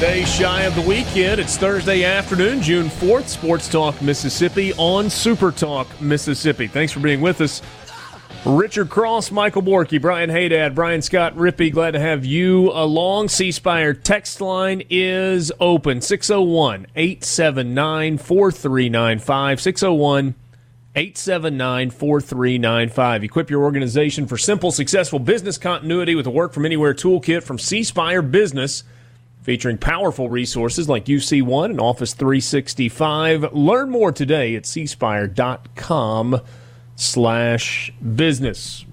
day shy of the weekend. It's Thursday afternoon, June 4th. Sports Talk Mississippi on Super Talk Mississippi. Thanks for being with us. Richard Cross, Michael Borky, Brian Haydad, Brian Scott Rippey. Glad to have you along. C Spire text line is open 601 879 4395. 601 879 4395. Equip your organization for simple, successful business continuity with a work from anywhere toolkit from C Spire Business, featuring powerful resources like UC1 and Office 365. Learn more today at cspire.com slash business.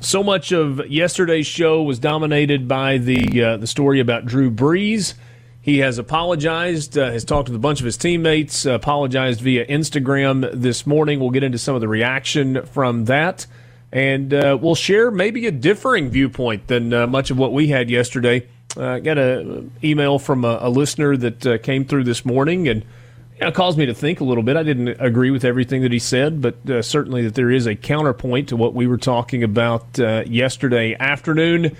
So much of yesterday's show was dominated by the uh, the story about Drew Brees. He has apologized, uh, has talked with a bunch of his teammates, uh, apologized via Instagram this morning. We'll get into some of the reaction from that. And uh, we'll share maybe a differing viewpoint than uh, much of what we had yesterday. I uh, got an email from a, a listener that uh, came through this morning and you know, caused me to think a little bit. I didn't agree with everything that he said, but certainly that there is a counterpoint to what we were talking about yesterday afternoon.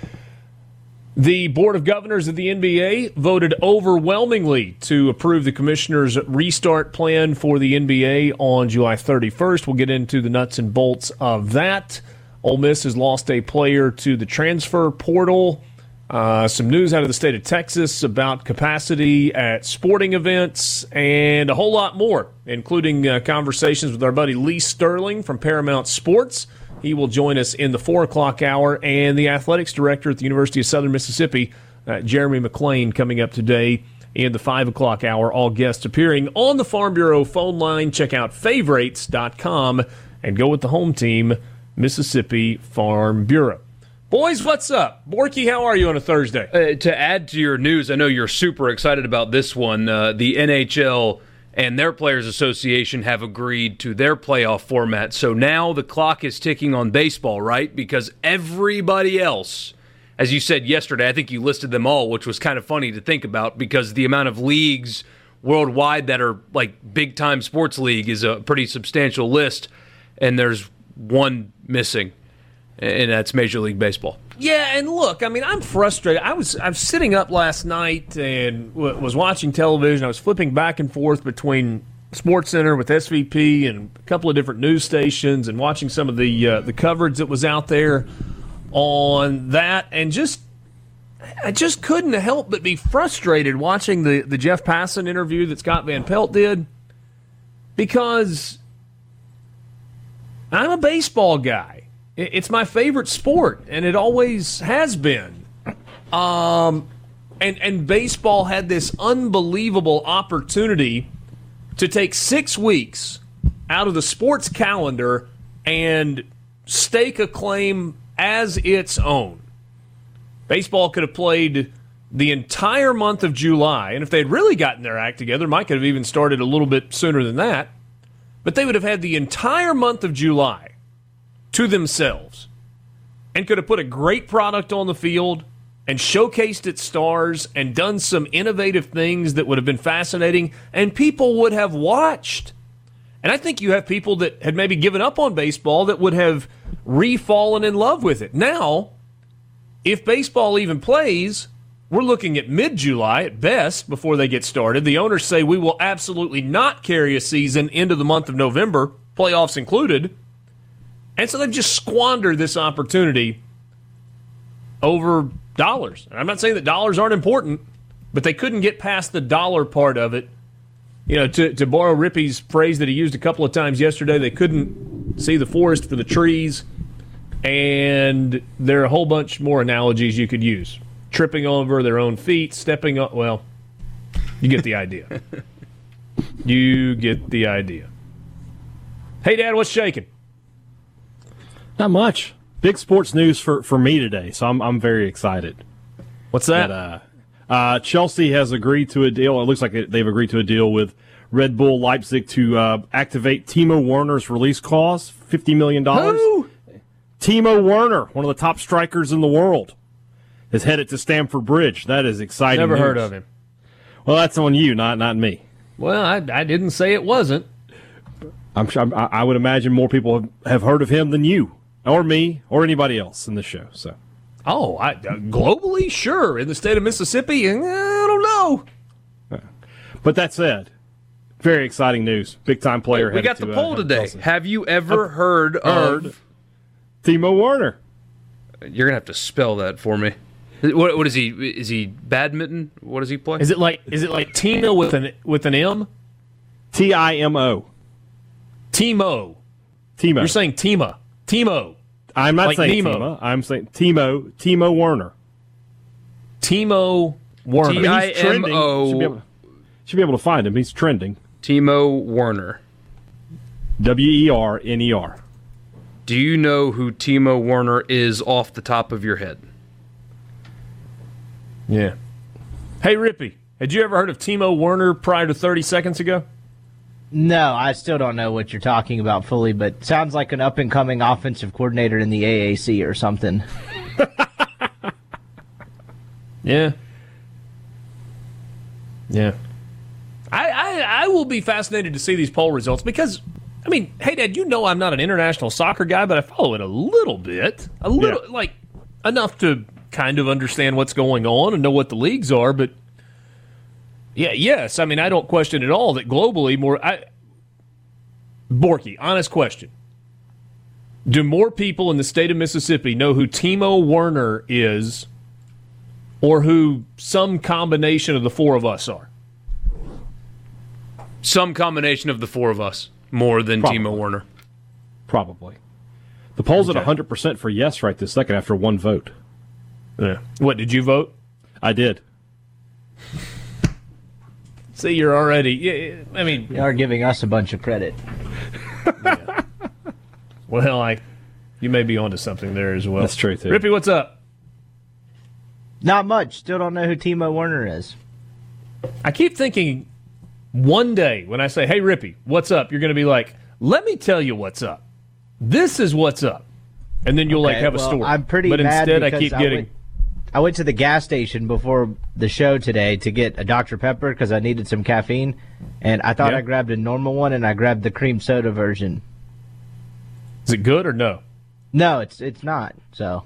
The Board of Governors of the NBA voted overwhelmingly to approve the commissioner's restart plan for the NBA on July 31st. We'll get into the nuts and bolts of that. Ole Miss has lost a player to the transfer portal. Uh, some news out of the state of Texas about capacity at sporting events and a whole lot more, including uh, conversations with our buddy Lee Sterling from Paramount Sports. He will join us in the four o'clock hour, and the athletics director at the University of Southern Mississippi, uh, Jeremy McClain, coming up today in the five o'clock hour. All guests appearing on the Farm Bureau phone line. Check out favorites.com and go with the home team, Mississippi Farm Bureau. Boys, what's up? Borky, how are you on a Thursday? Uh, to add to your news, I know you're super excited about this one. Uh, the NHL and their Players Association have agreed to their playoff format. So now the clock is ticking on baseball, right? Because everybody else, as you said yesterday, I think you listed them all, which was kind of funny to think about because the amount of leagues worldwide that are like big time sports league is a pretty substantial list, and there's one missing, and that's Major League Baseball. Yeah, and look, I mean, I'm frustrated. I was I was sitting up last night and w- was watching television. I was flipping back and forth between Sports Center with SVP and a couple of different news stations, and watching some of the uh, the coverage that was out there on that, and just I just couldn't help but be frustrated watching the the Jeff Passan interview that Scott Van Pelt did because I'm a baseball guy. It's my favorite sport, and it always has been. Um, and and baseball had this unbelievable opportunity to take six weeks out of the sports calendar and stake a claim as its own. Baseball could have played the entire month of July, and if they'd really gotten their act together, might could have even started a little bit sooner than that. But they would have had the entire month of July to themselves and could have put a great product on the field and showcased its stars and done some innovative things that would have been fascinating and people would have watched. And I think you have people that had maybe given up on baseball that would have re-fallen in love with it. Now, if baseball even plays, we're looking at mid July at best before they get started. The owners say we will absolutely not carry a season into the month of November, playoffs included. And so they've just squandered this opportunity over dollars. And I'm not saying that dollars aren't important, but they couldn't get past the dollar part of it. You know, to, to borrow Rippey's phrase that he used a couple of times yesterday, they couldn't see the forest for the trees. And there are a whole bunch more analogies you could use. Tripping over their own feet, stepping up. Well, you get the idea. you get the idea. Hey, Dad, what's shaking? Not much. Big sports news for, for me today, so I'm I'm very excited. What's that? That, uh, uh, Chelsea has agreed to a deal. It looks like they've agreed to a deal with Red Bull Leipzig to uh, activate Timo Werner's release clause, fifty million dollars. Who? Timo Werner, one of the top strikers in the world, is headed to Stamford Bridge. That is exciting. Never news. heard of him. Well, that's on you, not not me. Well, I, I didn't say it wasn't. I'm sure I, I would imagine more people have, have heard of him than you, or me, or anybody else in the show. So. Oh, I, uh, globally, sure. In the state of Mississippi, eh, I don't know. But that said, very exciting news. Big time player. we headed got the to, uh, poll today. Chelsea. Have you ever heard, heard. of? Timo Werner. You're gonna have to spell that for me. What, what is he? Is he badminton? What does he play? Is it like is it like Tina with an with an M? T I M O. Timo. Timo. You're saying Tima. Timo. I'm not like saying Nemo. Timo. I'm saying Timo. Timo Werner. Timo Werner. T- I- He's trending. Should be, able, should be able to find him. He's trending. Timo Werner. W E R N E R. Do you know who Timo Werner is off the top of your head? yeah. Hey Rippy, had you ever heard of Timo Werner prior to 30 seconds ago? No, I still don't know what you're talking about fully, but sounds like an up and coming offensive coordinator in the AAC or something. Yeah. Yeah. I, I I will be fascinated to see these poll results because I mean, hey Dad, you know I'm not an international soccer guy, but I follow it a little bit. A little Yeah. like enough to kind of understand what's going on and know what the leagues are, but yeah, yes, I mean I don't question at all that globally more I Borky, honest question. Do more people in the state of Mississippi know who Timo Werner is or who some combination of the four of us are? Some combination of the four of us more than Probably. Timo Werner. Probably. The poll's Okay. at 100% for yes right this second after one vote. Yeah. What did you vote? I did. See, you're already. I mean, You are giving us a bunch of credit. well, I, you may be onto something there as well. That's true, too. Rippy, what's up? Not much. Still don't know who Timo Werner is. I keep thinking, one day when I say, "Hey, Rippy, what's up?" You're going to be like, "Let me tell you what's up. This is what's up," and then you'll like Okay, have a story. I'm pretty But mad instead, I because keep I getting. went- I went to the gas station before the show today to get a Dr. Pepper because I needed some caffeine, and I thought. I grabbed a normal one and I grabbed the cream soda version. Is it good or no? No, it's it's not. So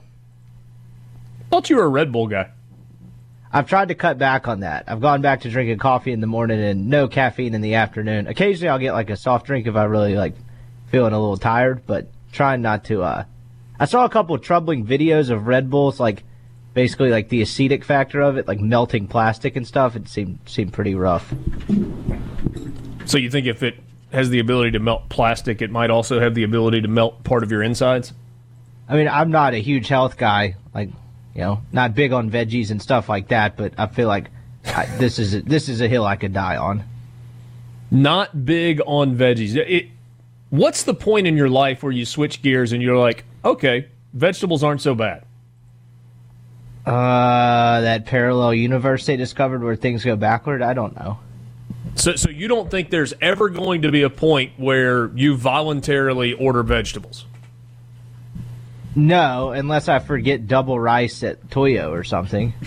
thought you were a Red Bull guy. I've tried to cut back on that. I've gone back to drinking coffee in the morning and no caffeine in the afternoon. Occasionally, I'll get like a soft drink if I really like feeling a little tired, but trying not to. uh I saw a couple of troubling videos of Red Bulls, like basically like the acetic factor of it, like melting plastic and stuff. It seemed seemed pretty rough. So you think if it has the ability to melt plastic, it might also have the ability to melt part of your insides? I mean, I'm not a huge health guy, like you know, not big on veggies and stuff like that. But I feel like I, this is a, this is a hill I could die on. Not big on veggies. It, what's the point in your life where you switch gears and you're like, okay, vegetables aren't so bad? Uh, that parallel universe they discovered where things go backward. I don't know. So, so you don't think there's ever going to be a point where you voluntarily order vegetables? No, unless I forget double rice at Toyo or something.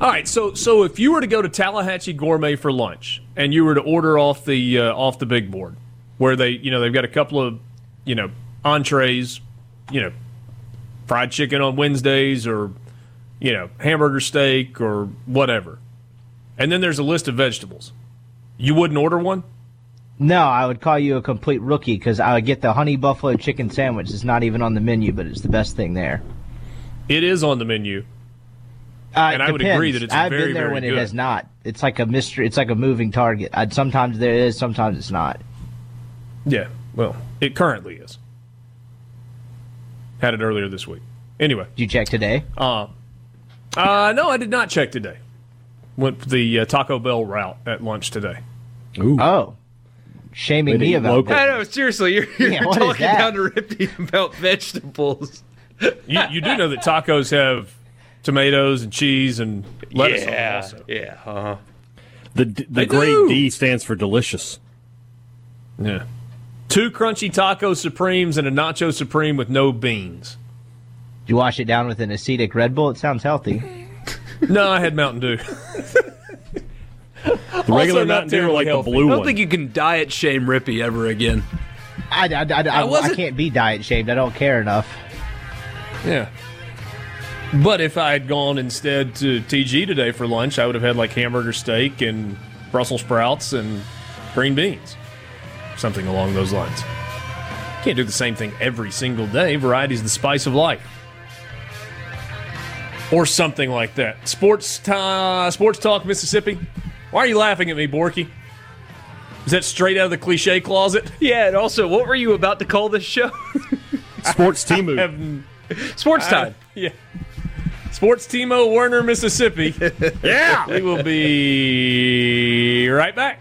All right, so so if you were to go to Tallahatchie Gourmet for lunch and you were to order off the uh, off the big board, where they you know they've got a couple of you know entrees, you know, fried chicken on Wednesdays or you know hamburger steak or whatever, and then there's a list of vegetables, you wouldn't order one. No, I would call you a complete rookie because I would get the honey buffalo chicken sandwich. It's not even on the menu, but it's the best thing there. It is on the menu. Uh, And I would agree that it's I've very, been there when good. it has not. It's like a mystery. It's like a moving target. I'd, sometimes there is, sometimes it's not. Yeah. Well, it currently is. Had it earlier this week. Anyway, Did you check today? uh, uh, no, I did not check today. Went the uh, Taco Bell route at lunch today. Ooh. Oh, shaming me eat about local. I know, seriously, you're, you're Yeah, talking down to Rippy about vegetables. You, you do know that tacos have tomatoes and cheese and lettuce on them yeah, also. yeah. Uh-huh. The the They grade do. D stands for delicious. Yeah. Two crunchy taco supremes and a nacho supreme with no beans. Did you wash it down with an acetic Red Bull? It sounds healthy. No, I had Mountain Dew. The regular not Mountain Dew or like healthy. the blue one. I don't one. think you can diet shame Rippy ever again. I, I, I, I, I, wasn't- can't be diet shamed. I don't care enough. Yeah. But if I had gone instead to TG today for lunch, I would have had like hamburger steak and Brussels sprouts and green beans. Something along those lines. Can't do the same thing every single day. Variety's the spice of life. Or something like that. Sports, ta- Sports Talk Mississippi. Why are you laughing at me, Borky? Is that straight out of the cliche closet? Yeah, and also, what were you about to call this show? Sports Timu. Have- Sports time. Yeah. Sports Timo Werner, Mississippi. yeah. We will be right back.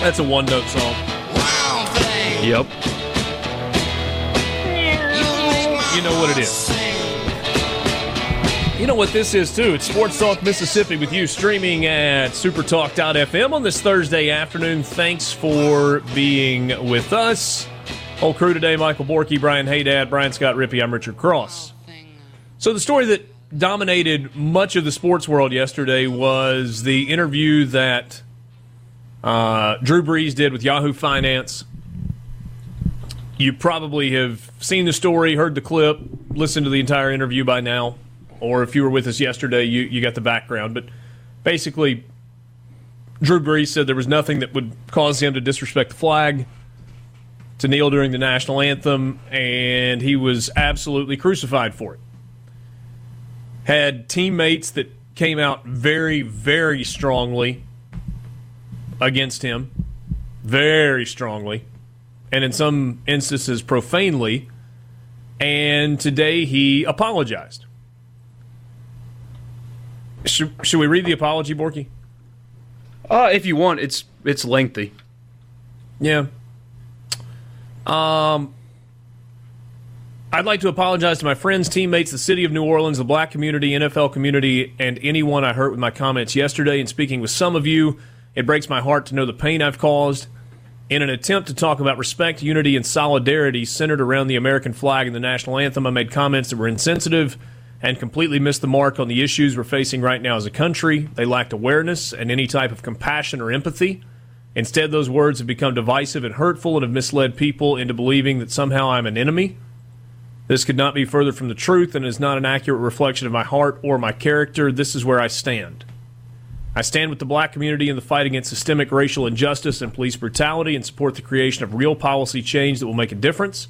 That's a one note song. Yep. You know what it is. You know what this is, too. It's Sports Talk Mississippi with you streaming at supertalk.fm on this Thursday afternoon. Thanks for being with us. Whole crew today Michael Borky, Brian Haydad, Brian Scott Rippey. I'm Richard Cross. So, the story that dominated much of the sports world yesterday was the interview that uh, Drew Brees did with Yahoo Finance. You probably have seen the story, heard the clip, listened to the entire interview by now, or if you were with us yesterday, you, you got the background. But basically, Drew Brees said there was nothing that would cause him to disrespect the flag, to kneel during the national anthem, and he was absolutely crucified for it. Had teammates that came out very, very strongly against him, very strongly and in some instances profanely. And today he apologized. Should, should we read the apology, Borky? Uh, if you want, it's it's lengthy. Yeah. Um, I'd like to apologize to my friends, teammates, the city of New Orleans, the black community, NFL community, and anyone I hurt with my comments yesterday. And speaking with some of you, it breaks my heart to know the pain I've caused. In an attempt to talk about respect, unity, and solidarity centered around the American flag and the national anthem, I made comments that were insensitive and completely missed the mark on the issues we're facing right now as a country. They lacked awareness and any type of compassion or empathy. Instead, those words have become divisive and hurtful and have misled people into believing that somehow I'm an enemy. This could not be further from the truth and is not an accurate reflection of my heart or my character. This is where I stand. I stand with the black community in the fight against systemic racial injustice and police brutality and support the creation of real policy change that will make a difference.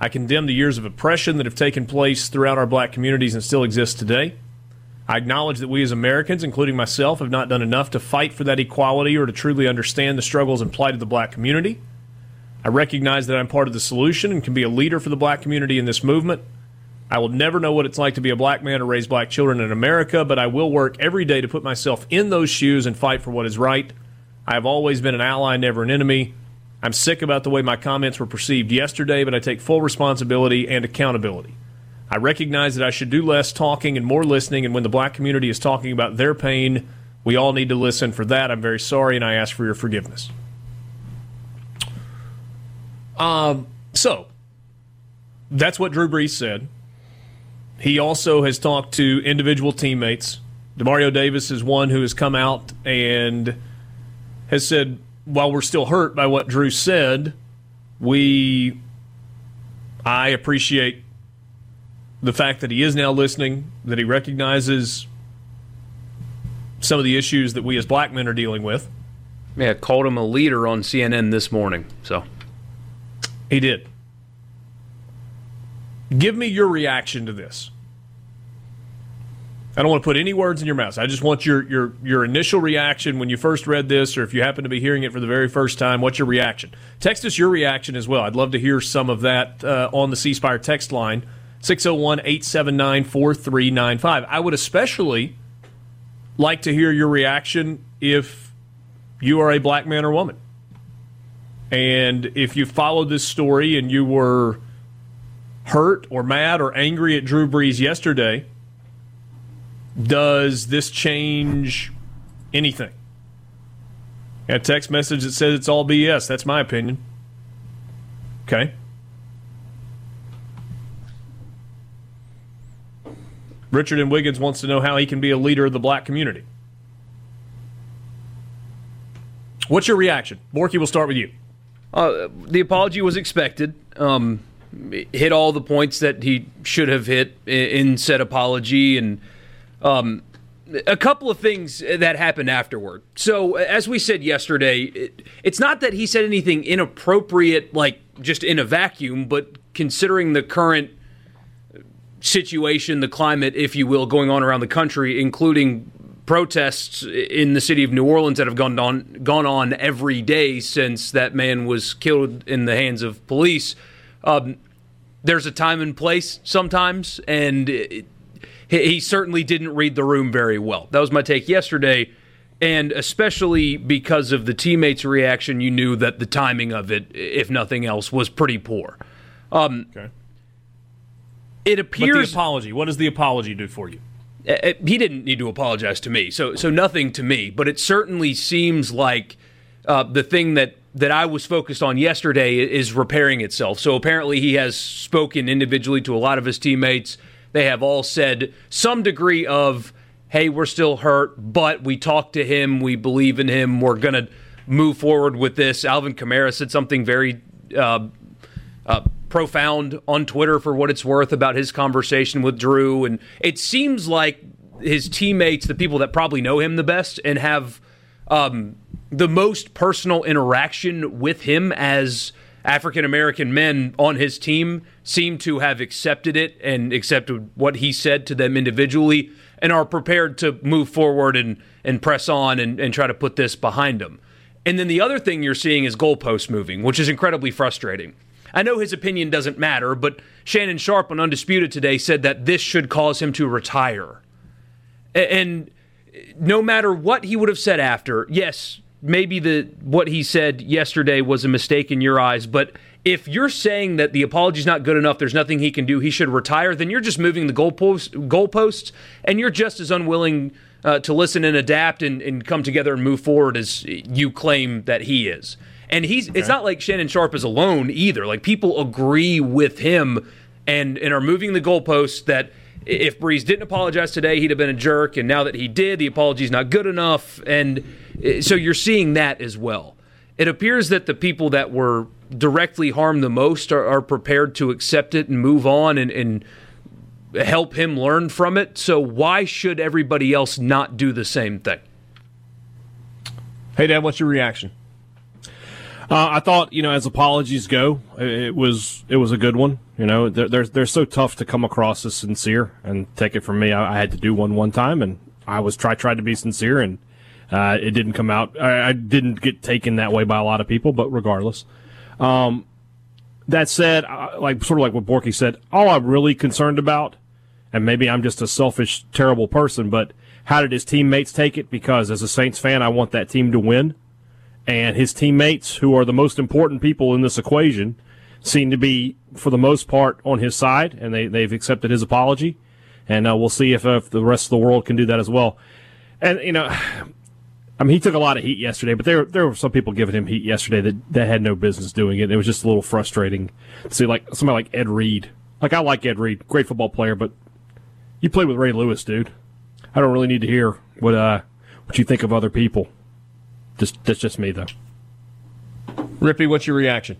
I condemn the years of oppression that have taken place throughout our black communities and still exist today. I acknowledge that we as Americans, including myself, have not done enough to fight for that equality or to truly understand the struggles and plight of the black community. I recognize that I'm part of the solution and can be a leader for the black community in this movement. I will never know what it's like to be a black man or raise black children in America, but I will work every day to put myself in those shoes and fight for what is right. I have always been an ally, never an enemy. I'm sick about the way my comments were perceived yesterday, but I take full responsibility and accountability. I recognize that I should do less talking and more listening, and when the black community is talking about their pain, we all need to listen. For that, I'm very sorry, and I ask for your forgiveness. Um, so, that's what Drew Brees said. He also has talked to individual teammates. Demario Davis is one who has come out and has said, while we're still hurt by what Drew said, we, I appreciate the fact that he is now listening, that he recognizes some of the issues that we as black men are dealing with. Yeah, called him a leader on CNN this morning. So He did. Give me your reaction to this. I don't want to put any words in your mouth. I just want your your your initial reaction when you first read this, or if you happen to be hearing it for the very first time. What's your reaction? Text us your reaction as well. I'd love to hear some of that uh, on the C Spire text line 601 879 4395. I would especially like to hear your reaction if you are a black man or woman. And if you followed this story and you were hurt or mad or angry at Drew Brees yesterday, does this change anything? A text message that says it's all BS. That's my opinion. Okay. Richard and Wiggins wants to know how he can be a leader of the black community. What's your reaction? Borky, we'll start with you. Uh, the apology was expected. Um, hit all the points that he should have hit in, said apology, and um, a couple of things that happened afterward. So, as we said yesterday, it, it's not that he said anything inappropriate, like just in a vacuum, but considering the current situation, the climate, if you will, going on around the country, including protests in the city of New Orleans that have gone on gone on every day since that man was killed in the hands of police. Um, there's a time and place sometimes, and it, he certainly didn't read the room very well. That was my take yesterday, and especially because of the teammates' reaction, you knew that the timing of it, if nothing else, was pretty poor. Um, okay. It appears. Apology. What does the apology do for you? Uh, uh, he didn't need to apologize to me, so so nothing to me. But it certainly seems like uh, the thing that that I was focused on yesterday is repairing itself. So apparently, he has spoken individually to a lot of his teammates. They have all said some degree of, "Hey, we're still hurt, but we talked to him. We believe in him. We're gonna move forward with this." Alvin Kamara said something very. Uh, uh, profound on Twitter for what it's worth about his conversation with Drew. And it seems like his teammates, the people that probably know him the best and have um, the most personal interaction with him as African American men on his team, seem to have accepted it and accepted what he said to them individually and are prepared to move forward and, and press on and, and try to put this behind them. And then the other thing you're seeing is goalposts moving, which is incredibly frustrating. I know his opinion doesn't matter, but Shannon Sharpe on Undisputed today said that this should cause him to retire. And no matter what he would have said after, yes, maybe the what he said yesterday was a mistake in your eyes, but if you're saying that the apology's not good enough, there's nothing he can do, he should retire, then you're just moving the goalposts, goalposts and you're just as unwilling uh, to listen and adapt and, and come together and move forward as you claim that he is. And he's okay. it's not like Shannon Sharpe is alone either. Like people agree with him and and are moving the goalposts that if Brees didn't apologize today, he'd have been a jerk. And now that he did, the apology's not good enough. And eh, so you're seeing that as well. It appears that the people that were directly harmed the most are, are prepared to accept it and move on and, and help him learn from it. So why should everybody else not do the same thing? Hey, Dad, what's your reaction? Uh, I thought, you know, as apologies go, it was it was a good one. You know, they're they're, they're so tough to come across as sincere. And take it from me, I, I had to do one one time, and I was try tried to be sincere, and uh, it didn't come out. I, I, didn't get taken that way by a lot of people, but regardless. Um, that said, like sort of like what Borky said, all I'm really concerned about, and maybe I'm just a selfish, terrible person, but how did his teammates take it? Because as a Saints fan, I want that team to win and his teammates, who are the most important people in this equation, seem to be, for the most part, on his side, and they, they've accepted his apology. And uh, we'll see if, uh, if the rest of the world can do that as well. And, you know, I mean, he took a lot of heat yesterday, but there there were some people giving him heat yesterday that, that had no business doing it. It was just a little frustrating to see like somebody like Ed Reed. Like I like Ed Reed, great football player, but you played with Ray Lewis, dude. I don't really need to hear what uh what you think of other people. Just that's just me though. Rippy, what's your reaction?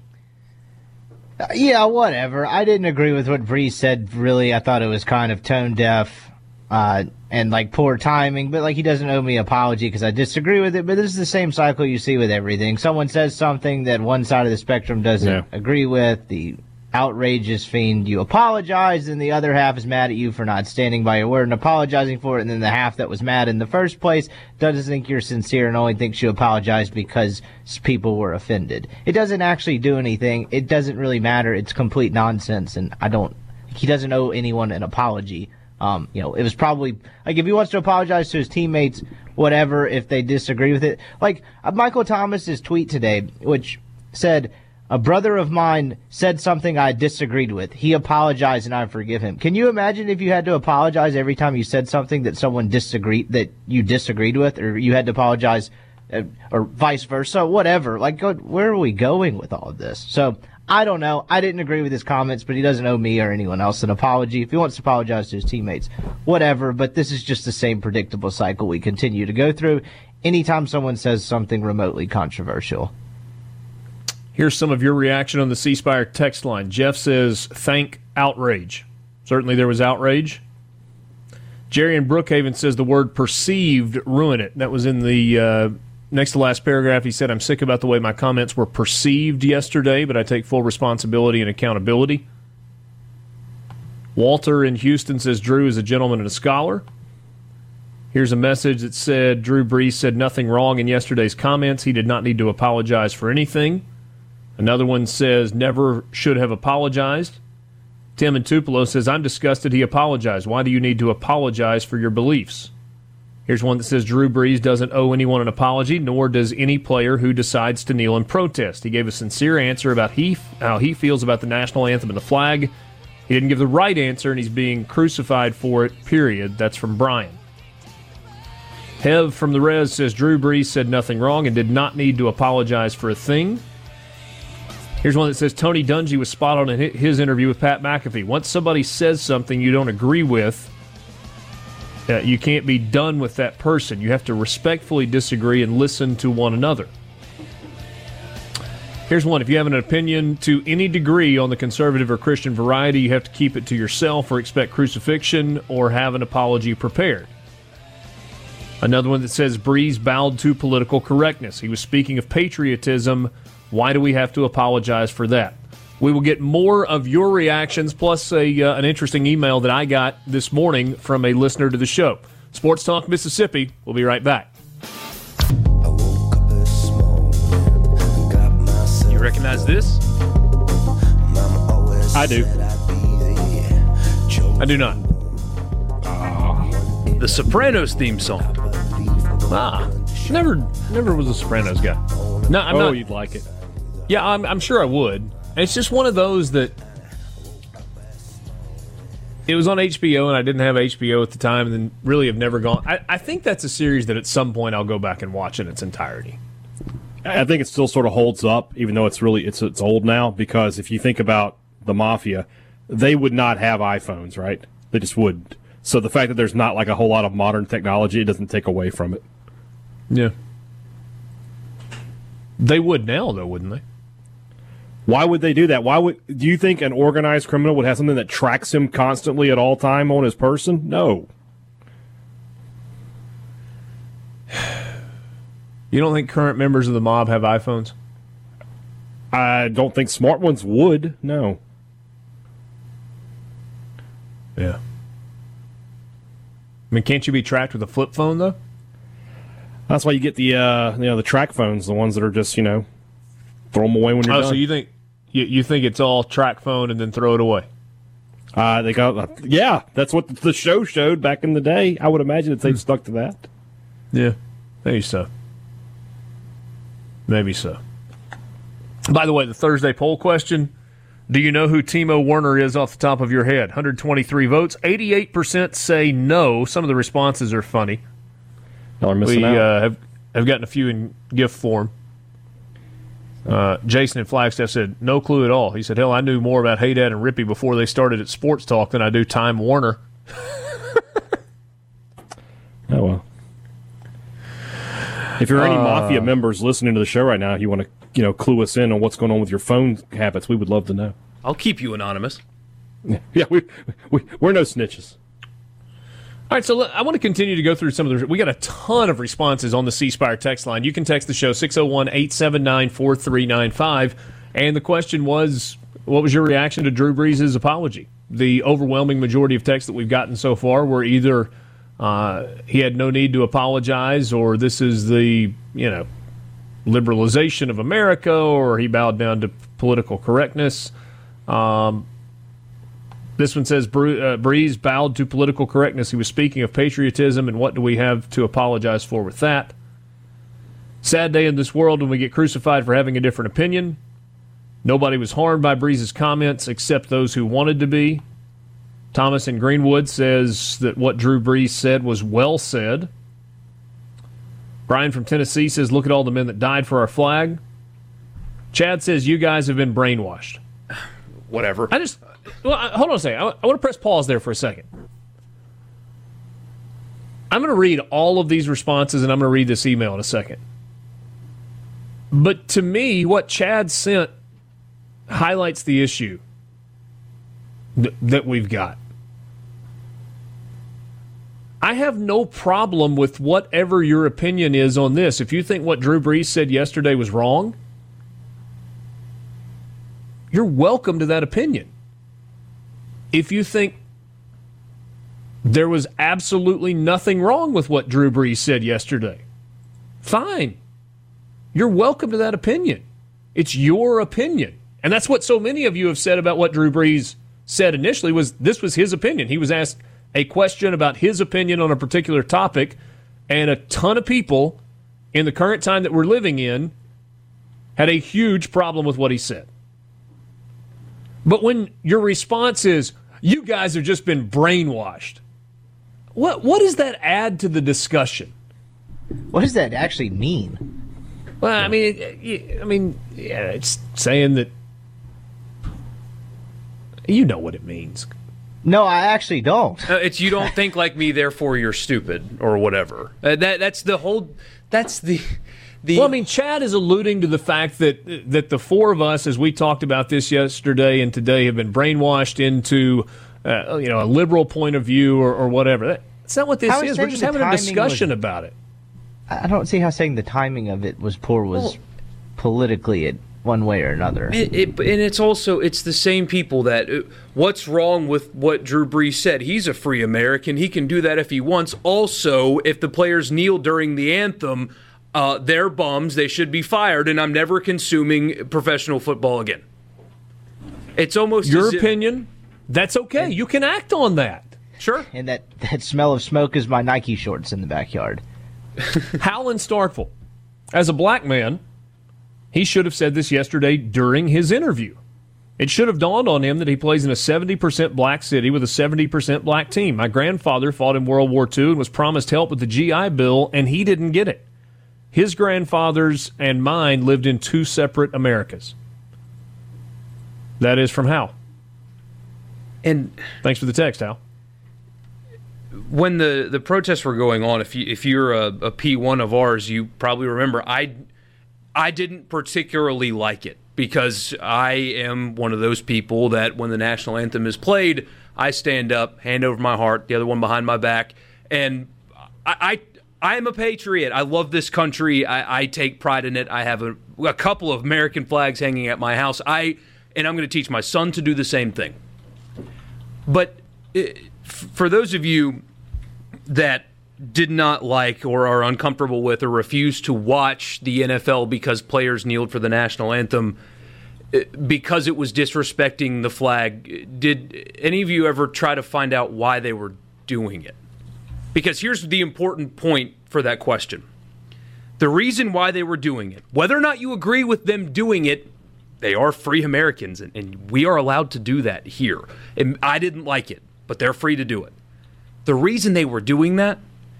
Uh, yeah, whatever. I didn't agree with what Brees said. Really, I thought it was kind of tone deaf uh, and like poor timing. But like, he doesn't owe me an apology because I disagree with it. But this is the same cycle you see with everything. Someone says something that one side of the spectrum doesn't yeah. agree with. The outrageous fiend, you apologize, and the other half is mad at you for not standing by your word and apologizing for it, and then the half that was mad in the first place doesn't think you're sincere and only thinks you apologized because people were offended. It doesn't actually do anything. It doesn't really matter. It's complete nonsense, and I don't. He doesn't owe anyone an apology. Um, you know, it was probably like if he wants to apologize to his teammates, whatever. If they disagree with it, like uh, Michael Thomas's tweet today, which said a brother of mine said something I disagreed with. He apologized and I forgive him. Can you imagine if you had to apologize every time you said something that someone disagreed that you disagreed with, or you had to apologize, uh, or vice versa, whatever? Like, where are we going with all of this? So I don't know. I didn't agree with his comments, but he doesn't owe me or anyone else an apology. If he wants to apologize to his teammates, whatever. But this is just the same predictable cycle we continue to go through anytime someone says something remotely controversial. Here's some of your reaction on the C text line. Jeff says, thank outrage. Certainly there was outrage. Jerry in Brookhaven says the word perceived ruin it. That was in the uh, next to last paragraph. He said, I'm sick about the way my comments were perceived yesterday, but I take full responsibility and accountability. Walter in Houston says Drew is a gentleman and a scholar. Here's a message that said Drew Brees said nothing wrong in yesterday's comments. He did not need to apologize for anything. Another one says, never should have apologized. Tim and Tupelo says, I'm disgusted he apologized. Why do you need to apologize for your beliefs? Here's one that says Drew Brees doesn't owe anyone an apology, nor does any player who decides to kneel in protest. He gave a sincere answer about he, how he feels about the national anthem and the flag. He didn't give the right answer, and he's being crucified for it, period. That's from Brian. Hev from the Res says Drew Brees said nothing wrong and did not need to apologize for a thing. Here's one that says Tony Dungy was spot on in his interview with Pat McAfee. Once somebody says something you don't agree with, uh, you can't be done with that person. You have to respectfully disagree and listen to one another. Here's one. If you have an opinion to any degree on the conservative or Christian variety, you have to keep it to yourself or expect crucifixion or have an apology prepared. Another one that says Brees bowed to political correctness. He was speaking of patriotism why do we have to apologize for that? We will get more of your reactions, plus a, uh, an interesting email that I got this morning from a listener to the show. Sports Talk Mississippi. We'll be right back. You recognize this? I do. I do not. The Sopranos theme song. Ah, never, never was a Sopranos guy. No, I'm oh, not. you'd like it. Yeah, I'm, I'm sure I would. And it's just one of those that it was on HBO and I didn't have HBO at the time and then really have never gone. I, I think that's a series that at some point I'll go back and watch in its entirety. I think it still sort of holds up, even though it's really it's it's old now. Because if you think about the mafia, they would not have iPhones, right? They just wouldn't. So the fact that there's not like a whole lot of modern technology, it doesn't take away from it. Yeah, they would now, though, wouldn't they? Why would they do that? Why would do you think an organized criminal would have something that tracks him constantly at all time on his person? No. You don't think current members of the mob have iPhones? I don't think smart ones would. No. Yeah. I mean, can't you be tracked with a flip phone though? That's why you get the uh, you know the TracFones, the ones that are just you know throw them away when you're oh, done. so you think you, you think it's all TracFone and then throw it away? Uh, they got, uh, yeah, that's what the show showed back in the day. I would imagine that they've hmm. stuck to that. Yeah, maybe so. Maybe so. By the way, the Thursday poll question Do you know who Timo Werner is off the top of your head? 123 votes. 88% say no. Some of the responses are funny. Y'all are missing we, out. Uh, have, have gotten a few in gift form. Uh, Jason in Flagstaff said, no clue at all. He said, hell, I knew more about Haydad and Rippy before they started at Sports Talk than I do Time Warner. oh, well. If you're any uh, Mafia members listening to the show right now, you want to, you know, clue us in on what's going on with your phone habits, we would love to know. I'll keep you anonymous. Yeah, we, we, we're no snitches. All right, so I want to continue to go through some of the. We got a ton of responses on the C Spire text line. You can text the show 601 879 4395. And the question was what was your reaction to Drew Brees' apology? The overwhelming majority of texts that we've gotten so far were either uh, he had no need to apologize, or this is the you know liberalization of America, or he bowed down to political correctness. Um, this one says uh, Brees bowed to political correctness. He was speaking of patriotism, and what do we have to apologize for with that? Sad day in this world when we get crucified for having a different opinion. Nobody was harmed by Brees' comments except those who wanted to be. Thomas in Greenwood says that what Drew Brees said was well said. Brian from Tennessee says, Look at all the men that died for our flag. Chad says, You guys have been brainwashed. Whatever. I just, well, hold on a second. I, I want to press pause there for a second. I'm going to read all of these responses and I'm going to read this email in a second. But to me, what Chad sent highlights the issue th- that we've got. I have no problem with whatever your opinion is on this. If you think what Drew Brees said yesterday was wrong, you're welcome to that opinion. If you think there was absolutely nothing wrong with what Drew Brees said yesterday, fine. You're welcome to that opinion. It's your opinion. And that's what so many of you have said about what Drew Brees said initially was this was his opinion. He was asked a question about his opinion on a particular topic, and a ton of people in the current time that we're living in had a huge problem with what he said. But when your response is, you guys have just been brainwashed, what, what does that add to the discussion? What does that actually mean? Well, I mean, I mean, yeah, it's saying that you know what it means. No, I actually don't. Uh, it's you don't think like me, therefore you're stupid or whatever. Uh, that that's the whole. That's the. The, well, I mean, Chad is alluding to the fact that that the four of us, as we talked about this yesterday and today, have been brainwashed into, uh, you know, a liberal point of view or, or whatever. That's not what this is. We're just having a discussion was, about it. I don't see how saying the timing of it was poor was well, politically it one way or another. It, it, and it's also it's the same people that uh, what's wrong with what Drew Brees said? He's a free American. He can do that if he wants. Also, if the players kneel during the anthem, uh, they're bums. They should be fired. And I'm never consuming professional football again. It's almost your opinion. that's okay. You can act on that. Sure. And that that smell of smoke is my Nike shorts in the backyard. Howland Starkville, as a black man he should have said this yesterday during his interview. It should have dawned on him that he plays in a 70% black city with a 70% black team. My grandfather fought in World War II and was promised help with the GI Bill, and he didn't get it. His grandfathers and mine lived in two separate Americas. That is from Hal. And thanks for the text, Hal. When the, the protests were going on, if you if you're a a P1 of ours, you probably remember I I didn't particularly like it because I am one of those people that when the national anthem is played, I stand up, hand over my heart, the other one behind my back, and I, I, I am a patriot. I love this country. I, I take pride in it. I have a, a couple of American flags hanging at my house. I and I'm going to teach my son to do the same thing. But it, for those of you that did not like or are uncomfortable with or refuse to watch the NFL because players kneeled for the national anthem eh, because it was disrespecting the flag. Did any of you ever try to find out why they were doing it? Because here's the important point for that question. The reason why they were doing it, whether or not you agree with them doing it, they are free Americans, and, and we are allowed to do that here. And I didn't like it, but they're free to do it. The reason they were doing that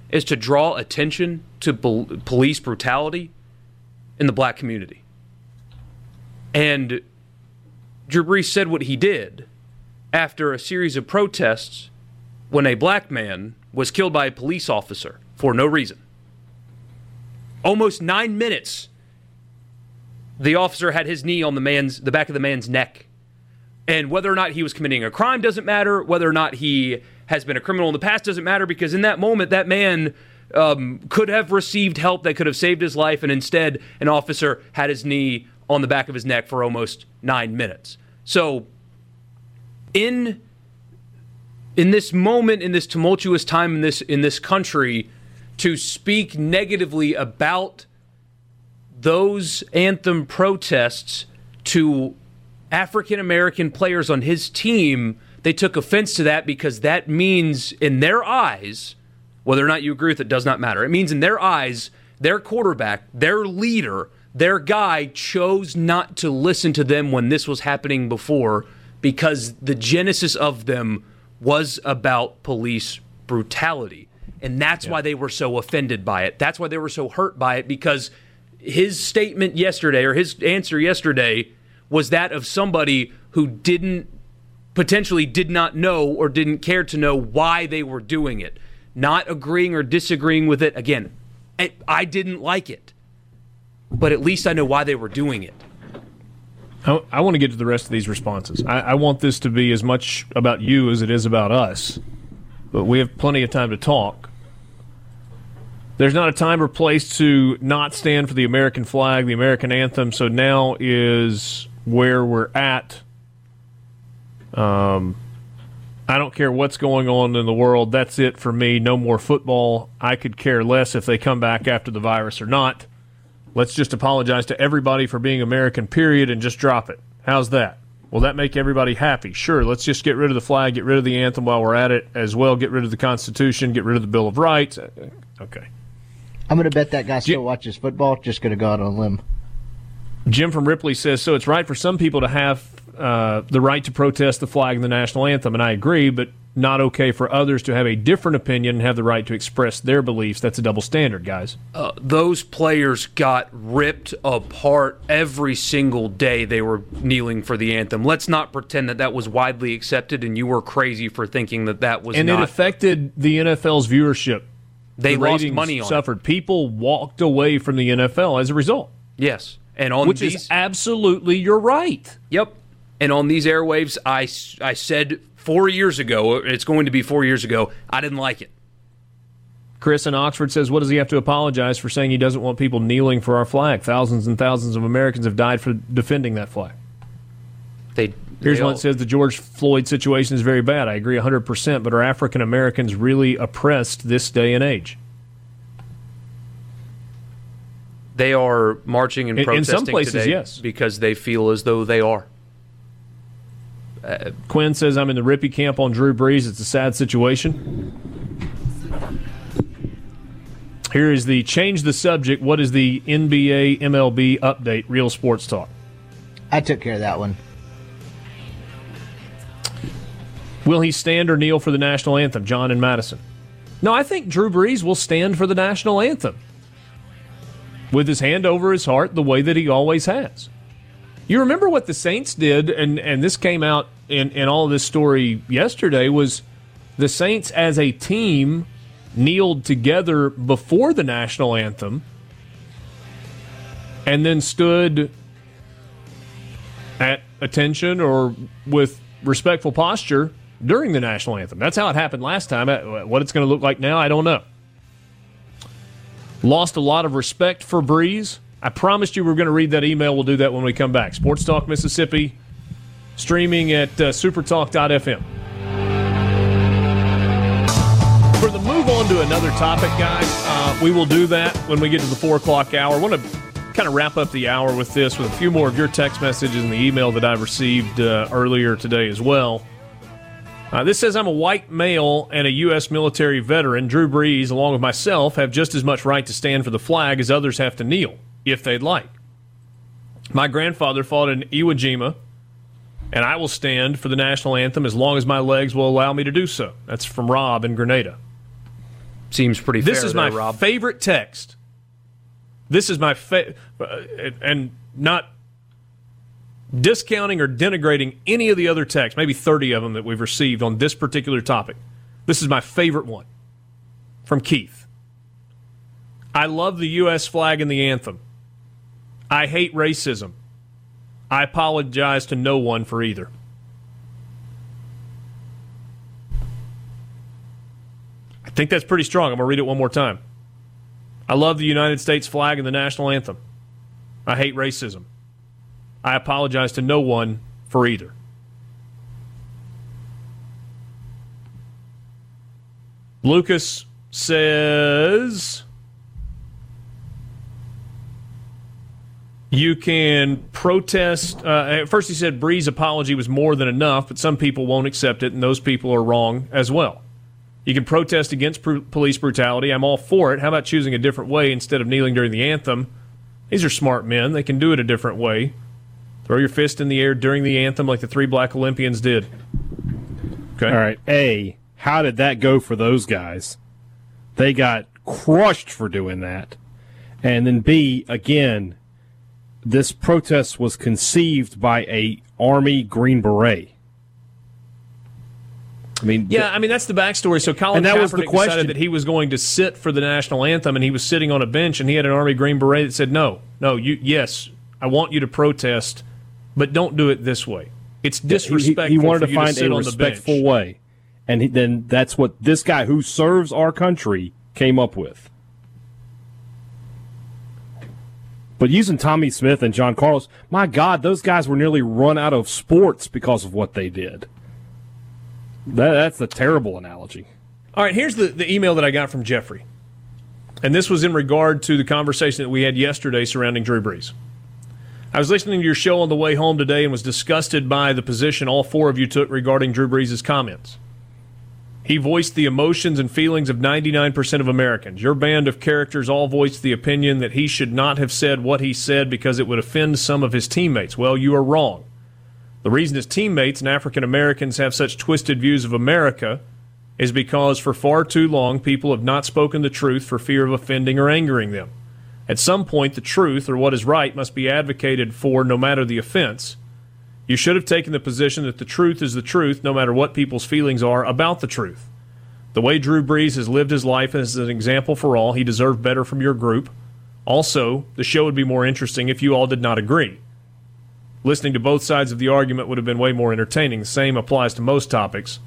is to draw attention to police brutality in the black community. And Drew Brees said what he did after a series of protests when a black man was killed by a police officer for no reason. Almost nine minutes, the officer had his knee on the man's the back of the man's neck. And whether or not he was committing a crime doesn't matter. Whether or not he has been a criminal in the past doesn't matter because in that moment, that man um, could have received help that could have saved his life, and instead, an officer had his knee on the back of his neck for almost nine minutes. So, in in this moment, in this tumultuous time in this in this country, to speak negatively about those anthem protests to African American players on his team, they took offense to that because that means, in their eyes, whether or not you agree with it does not matter. It means, in their eyes, their quarterback, their leader, their guy chose not to listen to them when this was happening before because the genesis of them was about police brutality. And that's yeah. why they were so offended by it. That's why they were so hurt by it because his statement yesterday or his answer yesterday was that of somebody who didn't potentially did not know or didn't care to know why they were doing it. Not agreeing or disagreeing with it. Again, I didn't like it, but at least I know why they were doing it. I, I want to get to the rest of these responses. I, I want this to be as much about you as it is about us, but we have plenty of time to talk. There's not a time or place to not stand for the American flag, the American anthem. So now is where we're at. Um, I don't care what's going on in the world. That's it for me. No more football. I could care less if they come back after the virus or not. Let's just apologize to everybody for being American, period, and just drop it. How's that? Will that make everybody happy? Sure. Let's just get rid of the flag, get rid of the anthem while we're at it as well. Get rid of the Constitution, get rid of the Bill of Rights. Okay. I'm going to bet that guy still watches football. Just going to go out on a limb. Jim from Ripley says so. It's right for some people to have uh, the right to protest the flag and the national anthem, and I agree, but not okay for others to have a different opinion and have the right to express their beliefs. That's a double standard, guys. Uh, those players got ripped apart every single day they were kneeling for the anthem. Let's not pretend that that was widely accepted and you were crazy for thinking that that was and not. it affected the NFL's viewership. They the lost money on suffered. It. People walked away from the NFL as a result. Yes, and on which these, is absolutely you're right. Yep, and on these airwaves, I I said four years ago. It's going to be four years ago. I didn't like it. Chris in Oxford says, "What does he have to apologize for saying he doesn't want people kneeling for our flag? Thousands and thousands of Americans have died for defending that flag." They Here's one that says the George Floyd situation is very bad. I agree 100%, but are African Americans really oppressed this day and age? They are marching and protesting in some places, today yes. because they feel as though they are. Uh, Quinn says, I'm in the Rippy camp on Drew Brees. It's a sad situation. Here is the change the subject. What is the NBA MLB update? Real sports talk. I took care of that one. Will he stand or kneel for the national anthem? John and Madison. No, I think Drew Brees will stand for the national anthem with his hand over his heart the way that he always has. You remember what the Saints did, and, and this came out in, in all this story yesterday, was the Saints as a team kneeled together before the national anthem and then stood at attention or with respectful posture during the national anthem. That's how it happened last time. Uh, what it's going to look like now, I don't know. Lost a lot of respect for Brees. I promised you we are going to read that email. We'll do that when we come back. Sports Talk Mississippi, streaming at uh, supertalk.fm. For the move on to another topic, guys, uh, we will do that when we get to the 4 o'clock hour. I want to kind of wrap up the hour with this, with a few more of your text messages and the email that I received uh, earlier today as well. Uh, this says I'm a white male and a U.S. military veteran. Drew Brees, along with myself, have just as much right to stand for the flag as others have to kneel, if they'd like. My grandfather fought in Iwo Jima, and I will stand for the national anthem as long as my legs will allow me to do so. That's from Rob in Grenada. Seems pretty this is there, my Rob. favorite text. This is my favorite, and not discounting or denigrating any of the other texts, maybe 30 of them that we've received on this particular topic. This is my favorite one from Keith. I love the U.S. flag and the anthem. I hate racism. I apologize to no one for either. I think that's pretty strong. I'm going to read it one more time. I love the United States flag and the national anthem. I hate racism. I apologize to no one for either. Lucas says you can protest. Uh, at first, he said Brees' apology was more than enough, but some people won't accept it, and those people are wrong as well. You can protest against pr- police brutality. I'm all for it. How about choosing a different way instead of kneeling during the anthem? These are smart men. They can do it a different way. Throw your fist in the air during the anthem like the three black Olympians did. Okay. All right. A, how did that go for those guys? They got crushed for doing that. And then B, again, this protest was conceived by a Army Green Beret. I mean, yeah, I mean that's the backstory. So Colin that Kaepernick was the question. decided that he was going to sit for the national anthem, and he was sitting on a bench, and he had an Army Green Beret that said, "No, no, you, yes, I want you to protest, but don't do it this way. It's disrespectful." He, he wanted to find to a respectful way, and he, then that's what this guy who serves our country came up with. But using Tommie Smith and John Carlos, my God, those guys were nearly run out of sports because of what they did. That, that's a terrible analogy. All right, here's the, the email that I got from Jeffrey. And this was in regard to the conversation that we had yesterday surrounding Drew Brees. I was listening to your show on the way home today and was disgusted by the position all four of you took regarding Drew Brees' comments. He voiced the emotions and feelings of 99% of Americans. Your band of characters all voiced the opinion that he should not have said what he said because it would offend some of his teammates. Well, you are wrong. The reason his teammates and African Americans have such twisted views of America is because for far too long people have not spoken the truth for fear of offending or angering them. At some point, the truth, or what is right, must be advocated for no matter the offense. You should have taken the position that the truth is the truth, no matter what people's feelings are about the truth. The way Drew Brees has lived his life is an example for all. He deserved better from your group. Also, the show would be more interesting if you all did not agree. Listening to both sides of the argument would have been way more entertaining. The same applies to most topics.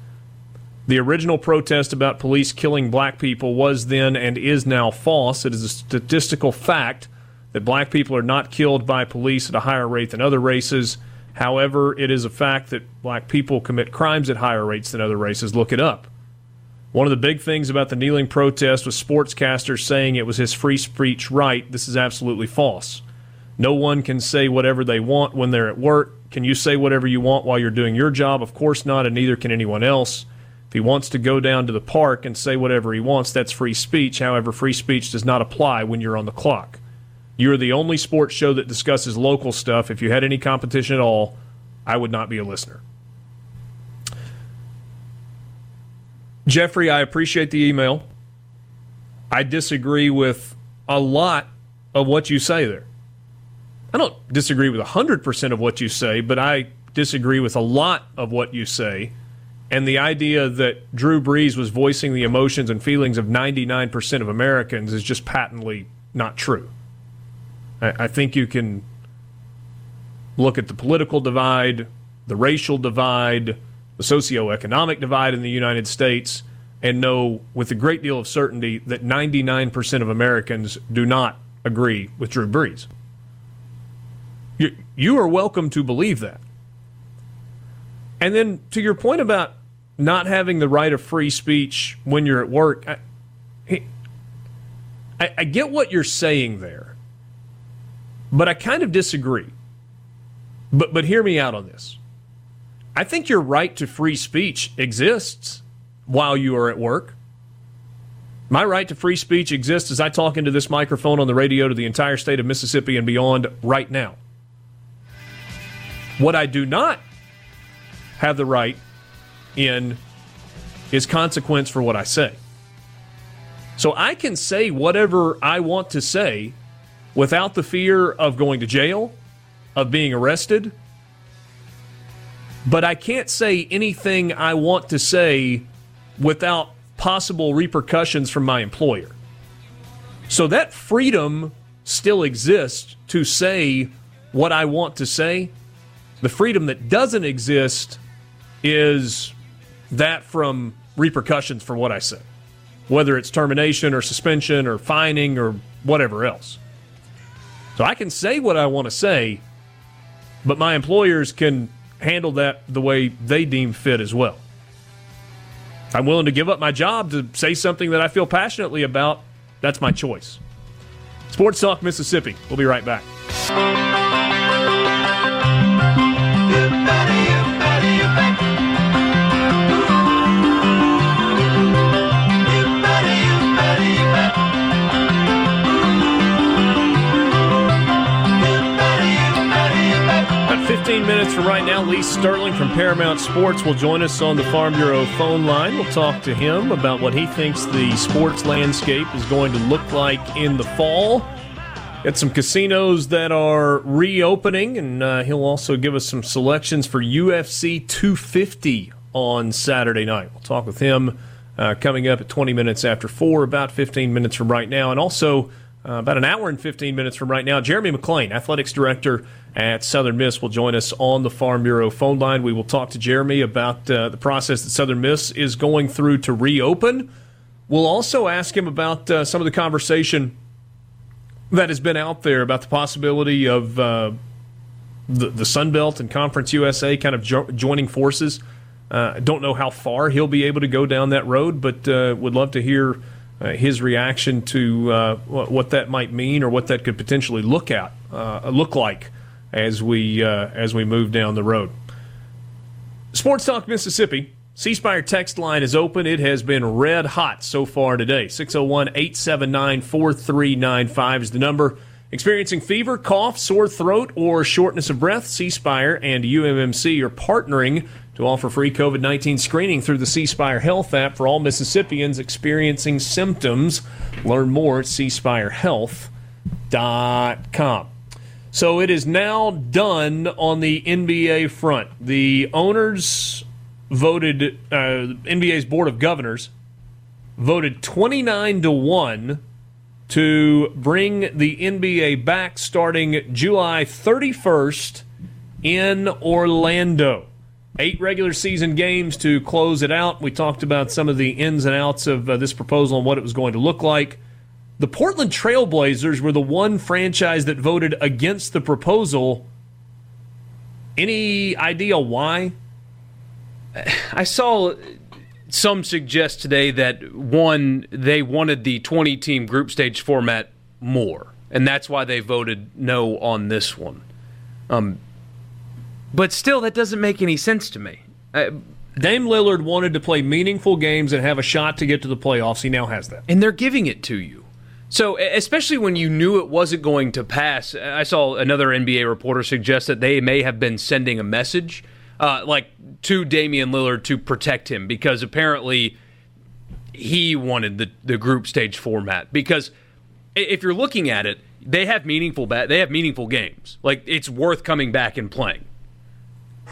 The original protest about police killing black people was then and is now false. It is a statistical fact that black people are not killed by police at a higher rate than other races. However, it is a fact that black people commit crimes at higher rates than other races. Look it up. One of the big things about the kneeling protest was sportscasters saying it was his free speech right. This is absolutely false. No one can say whatever they want when they're at work. Can you say whatever you want while you're doing your job? Of course not, and neither can anyone else. If he wants to go down to the park and say whatever he wants, that's free speech. However, free speech does not apply when you're on the clock. You're the only sports show that discusses local stuff. If you had any competition at all, I would not be a listener. Jeffrey, I appreciate the email. I disagree with a lot of what you say there. I don't disagree with 100% of what you say, but I disagree with a lot of what you say. And the idea that Drew Brees was voicing the emotions and feelings of 99% of Americans is just patently not true. I, I think you can look at the political divide, the racial divide, the socioeconomic divide in the United States, and know with a great deal of certainty that 99% of Americans do not agree with Drew Brees. You, you are welcome to believe that. And then to your point about not having the right of free speech when you're at work, I, I, I get what you're saying there. But I kind of disagree. But but hear me out on this. I think your right to free speech exists while you are at work. My right to free speech exists as I talk into this microphone on the radio to the entire state of Mississippi and beyond right now. What I do not have the right in is consequence for what I say. So I can say whatever I want to say without the fear of going to jail, of being arrested. But I can't say anything I want to say without possible repercussions from my employer. So that freedom still exists to say what I want to say. The freedom that doesn't exist is that from repercussions for what I say, whether it's termination or suspension or fining or whatever else. So I can say what I want to say, but my employers can handle that the way they deem fit as well. I'm willing to give up my job to say something that I feel passionately about. That's my choice. Sports Talk Mississippi. We'll be right back. 15 minutes from right now, Lee Sterling from Paramount Sports will join us on the Farm Bureau phone line. We'll talk to him about what he thinks the sports landscape is going to look like in the fall. Got some casinos that are reopening, and uh, he'll also give us some selections for UFC 250 on Saturday night. We'll talk with him uh, coming up at 20 minutes after 4, about 15 minutes from right now. And also, uh, about an hour and 15 minutes from right now, Jeremy McClain, Athletics Director at Southern Miss will join us on the Farm Bureau phone line. We will talk to Jeremy about uh, the process that Southern Miss is going through to reopen. We'll also ask him about uh, some of the conversation that has been out there about the possibility of uh, the, the Sun Belt and Conference USA kind of jo- joining forces. I uh, don't know how far he'll be able to go down that road, but uh, would love to hear uh, his reaction to what that might mean or what that could potentially look at look like as we uh, as we move down the road. Sports Talk Mississippi. C Spire text line is open. It has been red hot so far today. 601 879 4395 is the number. Experiencing fever, cough, sore throat, or shortness of breath, C Spire and UMMC are partnering to offer free COVID 19 screening through the C Spire Health app for all Mississippians experiencing symptoms. Learn more at cspirehealth.com. So it is now done on the NBA front. The owners voted, uh, NBA's Board of Governors voted 29 to 1 to bring the NBA back starting July 31st in Orlando. Eight regular season games to close it out. We talked about some of the ins and outs of uh, this proposal and what it was going to look like. The Portland Trailblazers were the one franchise that voted against the proposal. Any idea why? I saw some suggest today that one, they wanted the 20 team group stage format more, and that's why they voted no on this one. Um, but still, that doesn't make any sense to me. I, Dame Lillard wanted to play meaningful games and have a shot to get to the playoffs. He now has that. And they're giving it to you. So, especially when you knew it wasn't going to pass, I saw another NBA reporter suggest that they may have been sending a message, uh, like to Damian Lillard to protect him because apparently he wanted the, the group stage format. Because if you're looking at it, they have meaningful ba- they have meaningful games. Like it's worth coming back and playing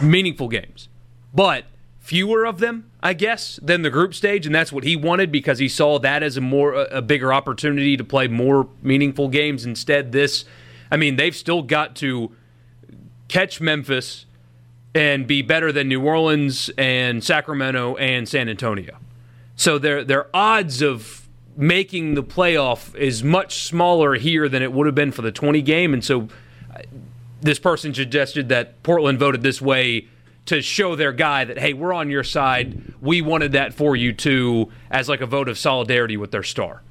meaningful games, but fewer of them, I guess, than the group stage, and that's what he wanted because he saw that as a more a bigger opportunity to play more meaningful games. Instead, this, I mean, they've still got to catch Memphis and be better than New Orleans and Sacramento and San Antonio. So their their odds of making the playoff is much smaller here than it would have been for the 20 game, and so uh, this person suggested that Portland voted this way to show their guy that hey, we're on your side. We wanted that for you too, as like a vote of solidarity with their star.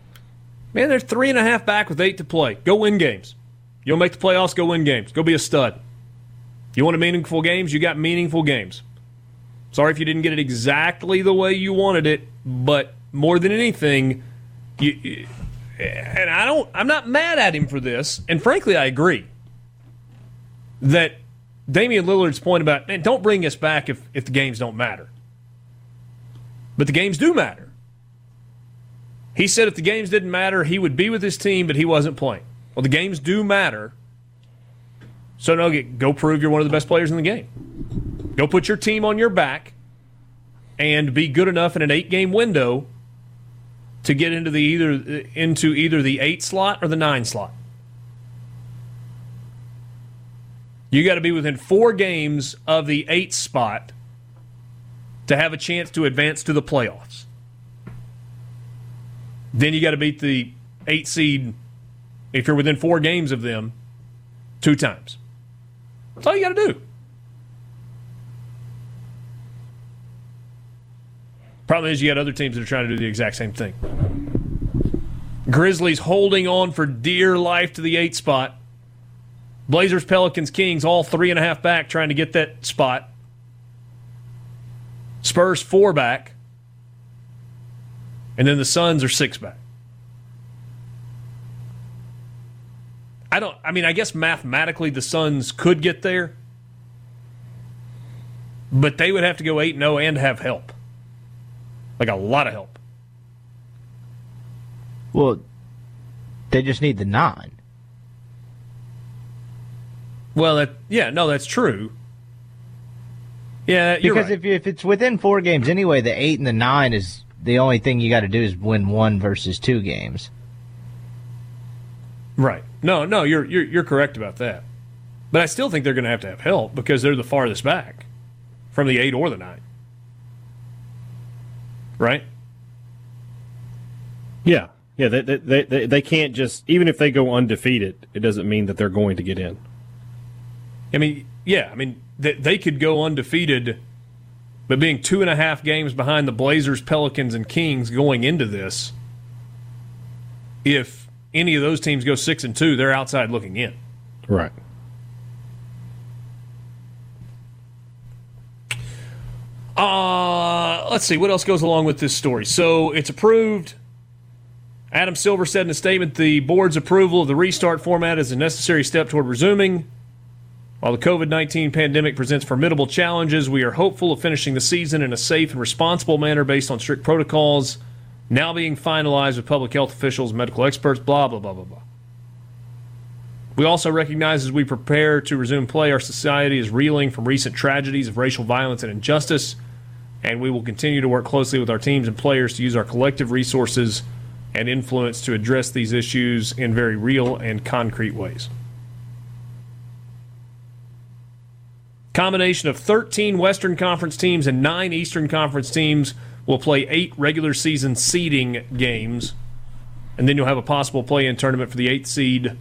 Man, they're three and a half back with eight to play. Go win games. You'll make the playoffs. Go win games. Go be a stud. You want meaningful games? You got meaningful games. Sorry if you didn't get it exactly the way you wanted it, but more than anything, you, and I don't. I'm not mad at him for this, and frankly, I agree that Damian Lillard's point about, man, don't bring us back if, if the games don't matter. But the games do matter. He said if the games didn't matter, he would be with his team, but he wasn't playing. Well, the games do matter. So, no, go prove you're one of the best players in the game. Go put your team on your back and be good enough in an eight game window to get into the either into either the eight slot or the nine slot. You got to be within four games of the eight spot to have a chance to advance to the playoffs. Then you got to beat the eight seed if you're within four games of them two times. That's all you got to do. Problem is, you got other teams that are trying to do the exact same thing. Grizzlies holding on for dear life to the eight spot. Blazers, Pelicans, Kings, all three and a half back trying to get that spot. Spurs, four back. And then the Suns are six back. I don't, I mean, I guess mathematically the Suns could get there, but they would have to go 8 0 and have help. Like a lot of help. Well, they just need the nine. Well, that yeah, no, that's true. Yeah, because right. if if it's within four games anyway, the eight and the nine is the only thing you got to do is win one versus two games. Right. No, no, you're you're you're correct about that. But I still think they're going to have to have help because they're the farthest back from the eight or the nine. Right. Yeah. Yeah, they, they, they, they can't just, even if they go undefeated, it doesn't mean that they're going to get in. I mean, yeah, I mean, they, they could go undefeated, but being two and a half games behind the Blazers, Pelicans, and Kings going into this, if any of those teams go six and two, they're outside looking in. Right. Uh, let's see what else goes along with this story. So it's approved. Adam Silver said in a statement the board's approval of the restart format is a necessary step toward resuming. While the COVID 19 pandemic presents formidable challenges, we are hopeful of finishing the season in a safe and responsible manner based on strict protocols now being finalized with public health officials, medical experts, blah, blah, blah, blah, blah. We also recognize as we prepare to resume play, our society is reeling from recent tragedies of racial violence and injustice, and we will continue to work closely with our teams and players to use our collective resources and influence to address these issues in very real and concrete ways. Combination of 13 Western Conference teams and 9 Eastern Conference teams will play 8 regular season seeding games and then you'll have a possible play-in tournament for the 8th seed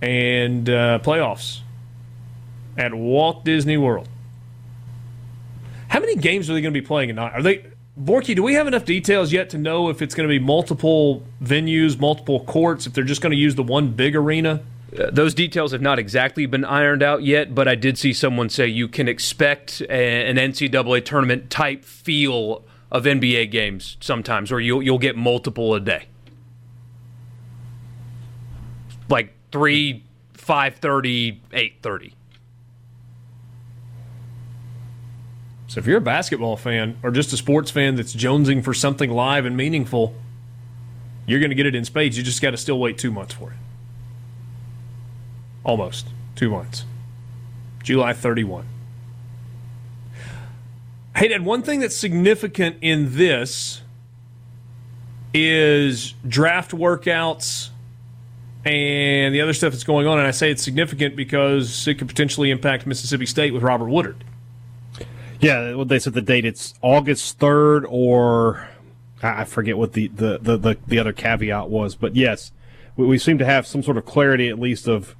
and uh, playoffs at Walt Disney World. How many games are they going to be playing tonight? Are they Borky, do we have enough details yet to know if it's going to be multiple venues, multiple courts, if they're just going to use the one big arena? Uh, those details have not exactly been ironed out yet, but I did see someone say you can expect a, an NCAA tournament type feel of NBA games sometimes, where you'll you'll get multiple a day, like three, five thirty, eight thirty. So if you're a basketball fan or just a sports fan that's jonesing for something live and meaningful, you're going to get it in spades. You just got to still wait two months for it. Almost two months. July 31. Hey, Dad, one thing that's significant in this is draft workouts and the other stuff that's going on. And I say it's significant because it could potentially impact Mississippi State with Robert Woodard. Yeah, well, they said the date. It's August third, or I forget what the, the, the, the, the other caveat was. But yes, we, we, seem to have some sort of clarity, at least, of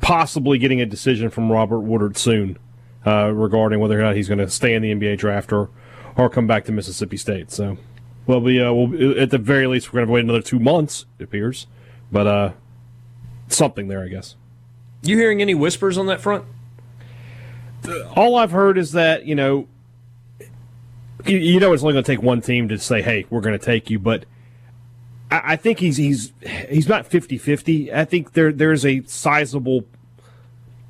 possibly getting a decision from Robert Woodard soon uh, regarding whether or not he's going to stay in the NBA draft or or come back to Mississippi State. So, well, we uh, we'll, at the very least we're going to wait another two months. It appears, but uh, something there, I guess. You hearing any whispers on that front? all I've heard is that you know, you, you know, it's only going to take one team to say, "Hey, we're going to take you," but I, think he's he's he's not 50-50. I think there there's a sizable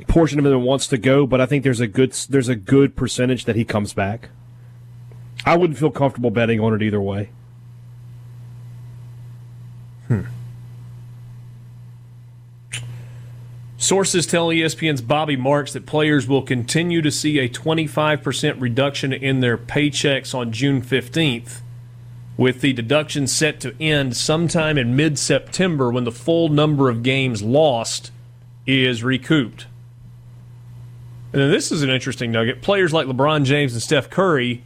portion of him that wants to go, but I think there's a good there's a good percentage that he comes back. I wouldn't feel comfortable betting on it either way. Hmm. Sources tell ESPN's Bobby Marks that players will continue to see a 25% reduction in their paychecks on June 15th, with the deduction set to end sometime in mid September when the full number of games lost is recouped. And then this is an interesting nugget. Players like LeBron James and Steph Curry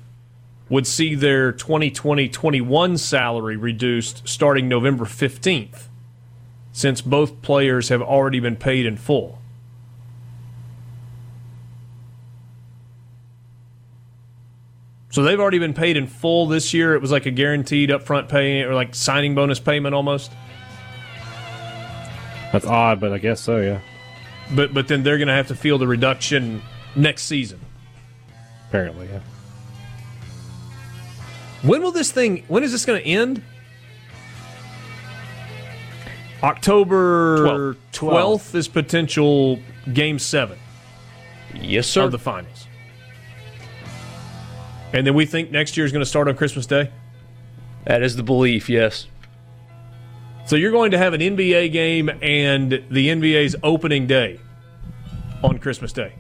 would see their 2020 21 salary reduced starting November 15th since both players have already been paid in full. So they've already been paid in full this year. It was like a guaranteed upfront pay or like signing bonus payment almost. That's odd, but I guess so. Yeah. But but then they're going to have to feel the reduction next season. Apparently, yeah. When will this thing? When is this going to end? October 12th. 12th is potential game seven Yes, sir. of the finals. And then we think next year is going to start on Christmas Day. that is the belief. Yes. So you're going to have an NBA game and the NBA's opening day on Christmas Day.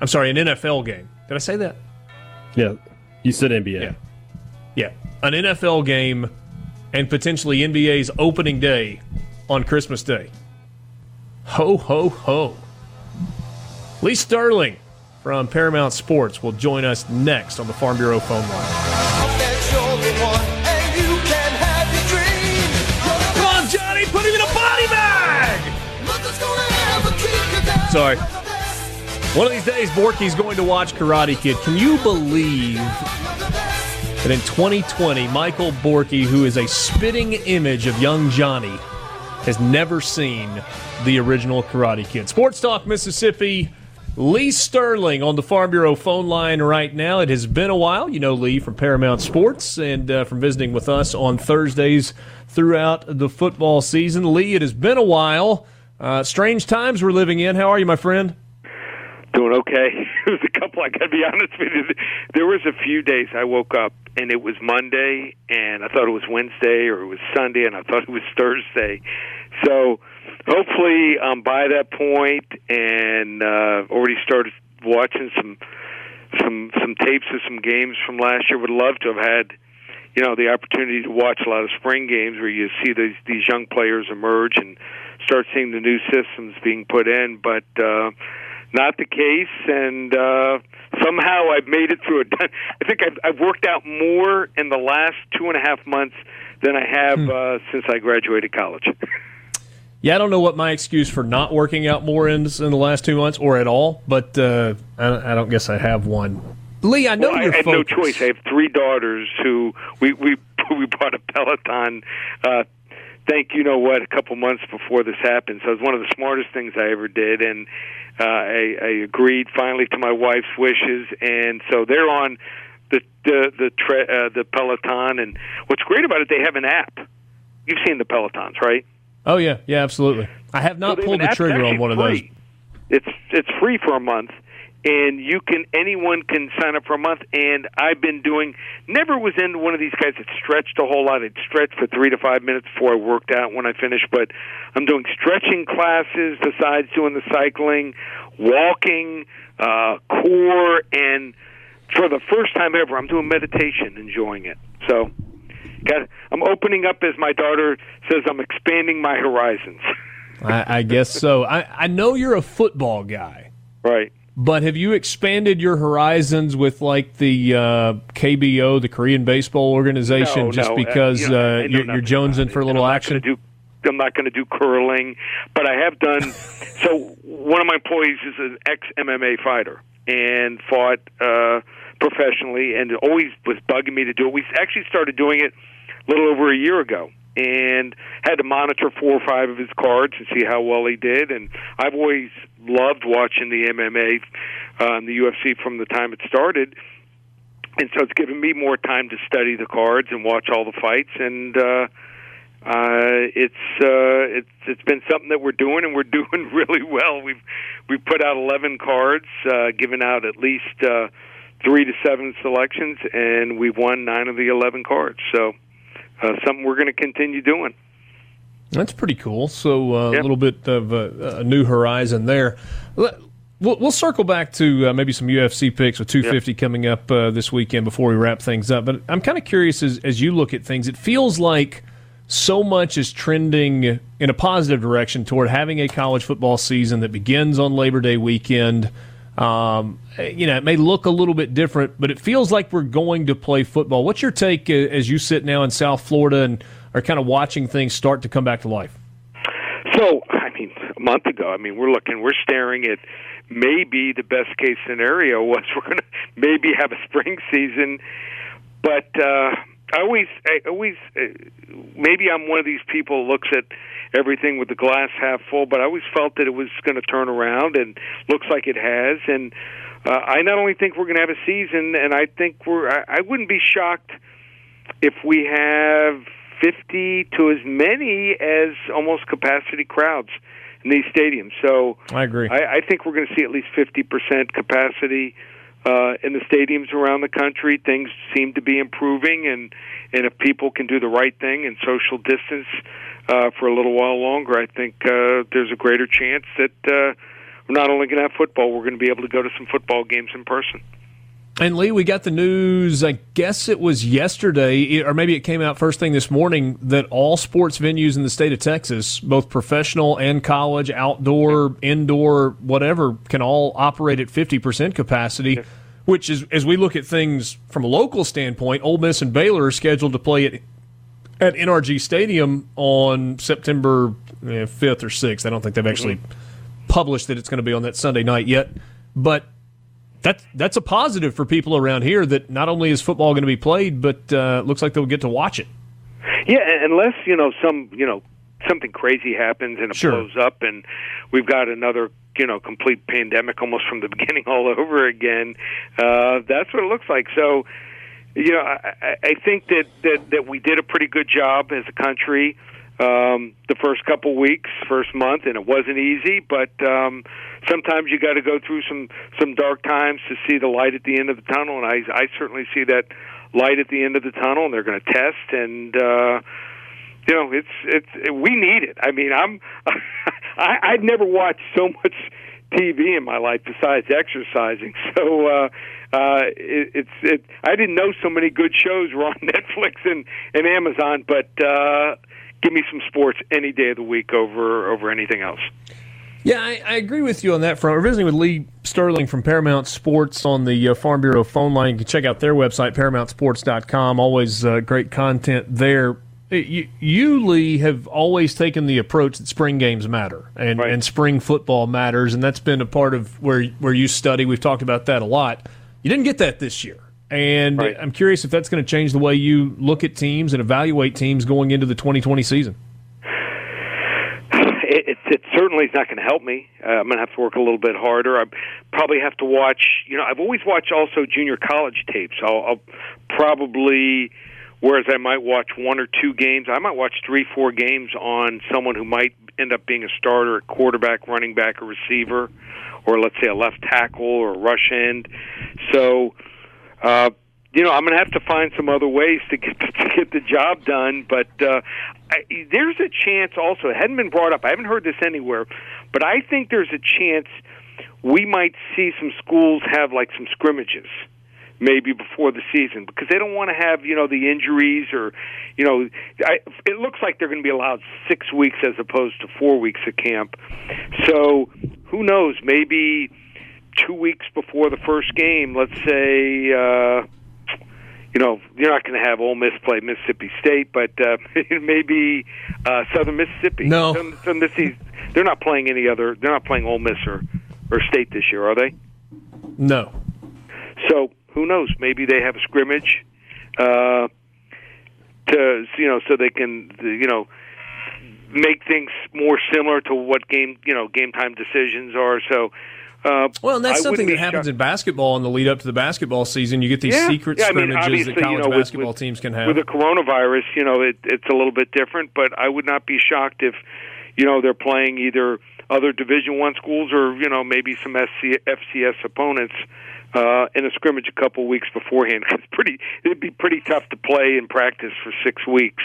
I'm sorry, an NFL game. Did I say that? Yeah. You said NBA. Yeah. Yeah. An NFL game and potentially NBA's opening day on Christmas Day. Ho, ho, ho. Lee Sterling from Paramount Sports will join us next on the Farm Bureau phone line. Sorry. One of these days, Borky's going to watch Karate Kid. Can you believe that in 2020, Michael Borky, who is a spitting image of young Johnny, has never seen the original Karate Kid? Sports Talk Mississippi. Lee Sterling on the Farm Bureau phone line right now. It has been a while. You know Lee from Paramount Sports and uh, from visiting with us on Thursdays throughout the football season. Lee, it has been a while. Uh, strange times we're living in. How are you, my friend? Doing okay. It was a couple. I got to be honest with you. There was a few days I woke up and it was Monday, and I thought it was Wednesday, or it was Sunday, and I thought it was Thursday. So hopefully, I'm by that point and uh, already started watching some some some tapes of some games from last year. Would love to have had you know the opportunity to watch a lot of spring games where you see these these young players emerge and start seeing the new systems being put in, but. uh not the case, and uh, somehow I've made it through it. I think I've, I've worked out more in the last two and a half months than I have uh, since I graduated college. Yeah, I don't know what my excuse for not working out more is in the last two months or at all, but uh, I, I don't guess I have one. Lee, I know well, you're I had no choice. I have three daughters who we we we bought a Peloton. Uh, thank you know what a couple months before this happened. So it was one of the smartest things I ever did, and uh, I, I agreed finally to my wife's wishes, and so they're on the the the tre- uh, the Peloton. And what's great about it, they have an app. You've seen the Pelotons, right? Oh yeah, yeah, absolutely. I have not So pulled the trigger on one of those. It's it's free for a month, and you can anyone can sign up for a month. And I've been doing. Never was in one of these guys that stretched a whole lot. I'd stretch for three to five minutes before I worked out when I finished. But I'm doing stretching classes besides doing the cycling, walking, uh, core, and for the first time ever, I'm doing meditation, enjoying it. So. Got, I'm opening up, as my daughter says. I'm expanding my horizons. I, I guess so. I, I know you're a football guy, right. but have you expanded your horizons with like the uh, KBO, the Korean Baseball Organization, No, just no, uh, because you know, uh, you're, you're jonesing for a little action? do, I'm not going to do curling, but I have done. so one of my employees is an ex MMA fighter and fought uh, professionally, and always was bugging me to do it. We actually started doing it little over a year ago. And had to monitor four or five of his cards and see how well he did. And I've always loved watching the MMA, uh, and the UFC from the time it started and so it's given me more time to study the cards and watch all the fights and uh uh it's uh it's it's been something that we're doing and we're doing really well we've we've put out 11 cards uh given out at least uh 3 to 7 selections and we've won 9 of the 11 cards so uh something we're going to continue doing That's pretty cool. So uh, a little bit of a, a new horizon there. Let- We'll, we'll circle back to uh, maybe some UFC picks with 250 coming up uh, this weekend before we wrap things up. But I'm kind of curious as, as you look at things, it feels like so much is trending in a positive direction toward having a college football season that begins on Labor Day weekend. Um, you know, it may look a little bit different, but it feels like we're going to play football. What's your take as you sit now in South Florida and are kind of watching things start to come back to life? So, I mean, a month ago, I mean, we're looking, we're staring at maybe the best case scenario was we're going to maybe have a spring season. But uh, I always, I always, uh, maybe I'm one of these people looks at everything with the glass half full, but I always felt that it was going to turn around, and looks like it has. And uh, I not only think we're going to have a season, and I think we're, I, I wouldn't be shocked if we have 50 to as many as almost capacity crowds in these stadiums. So I agree. I, I think we're going to see at least 50% capacity uh, in the stadiums around the country. Things seem to be improving, and and if people can do the right thing and social distance uh, for a little while longer, I think uh, there's a greater chance that uh, we're not only going to have football, we're going to be able to go to some football games in person. And Lee, we got the news, I guess it was yesterday, or maybe it came out first thing this morning, that all sports venues in the state of Texas, both professional and college, outdoor, indoor, whatever, can all operate at 50% capacity, which is, as we look at things from a local standpoint, Ole Miss and Baylor are scheduled to play at, at NRG Stadium on September 5th or 6th. I don't think they've actually published that it's going to be on that Sunday night yet. But that's that's a positive for people around here that not only is football going to be played, but uh, looks like they'll get to watch it. Yeah, unless you know some you know something crazy happens and it Sure. blows up, and we've got another you know complete pandemic almost from the beginning all over again. Uh, that's what it looks like. So, you know, I, I- think that, that that we did a pretty good job as a country um, the first couple weeks, first month, and it wasn't easy. But um, sometimes you got to go through some some dark times to see the light at the end of the tunnel, and I I certainly see that light at the end of the tunnel, and they're going to test and. uh you know, it's it's we need it. I mean, I'm I, I'd never watched so much TV in my life besides exercising. So uh, uh, it, it's it. I didn't know so many good shows were on Netflix and and Amazon, but uh, give me some sports any day of the week over over anything else. Yeah, I, I agree with you on that front. We're visiting with Lee Sterling from Paramount Sports on the uh, Farm Bureau phone line. You can check out their website, ParamountSports.com. Always uh, great content there. You, you, Lee, have always taken the approach that spring games matter and, Right. and spring football matters, and that's been a part of where where you study. We've talked about that a lot. You didn't get that this year, and Right. I'm curious if that's going to change the way you look at teams and evaluate teams going into the 2020 season. it, it, it certainly is not going to help me. Uh, I'm going to have to work a little bit harder. I probably have to watch. You know, I've always watched also junior college tapes. I'll, I'll probably, whereas I might watch one or two games, I might watch three, four games on someone who might end up being a starter at quarterback, running back, or receiver, or let's say a left tackle or a rush end. So. Uh, you know, I'm going to have to find some other ways to get to get the job done. But uh, I, there's a chance also. It hadn't been brought up. I haven't heard this anywhere, but I think there's a chance we might see some schools have like some scrimmages maybe before the season because they don't want to have you know the injuries or you know I, it looks like they're going to be allowed six weeks as opposed to four weeks of camp so who knows maybe two weeks before the first game let's say uh you know, you're not going to have Ole Miss play Mississippi State, but uh, maybe uh, Southern Mississippi. No. Southern, Southern Mississippi. They're not playing any other. They're not playing Ole Miss or or State this year, are they? No. So who knows? Maybe they have a scrimmage uh, to you know, so they can you know make things more similar to what game you know game time decisions are. So. Uh, Well, and that's I something that happens shocked- in basketball in the lead up to the basketball season. You get these Yeah. secret Yeah, I mean, scrimmages that college you know, with- basketball with- teams can have. With the coronavirus, you know, it, it's a little bit different, but I would not be shocked if, you know, they're playing either other Division One schools or you know maybe some SC, FCS opponents uh, in a scrimmage a couple weeks beforehand. 'Cause It's pretty, it'd be pretty tough to play and practice for six weeks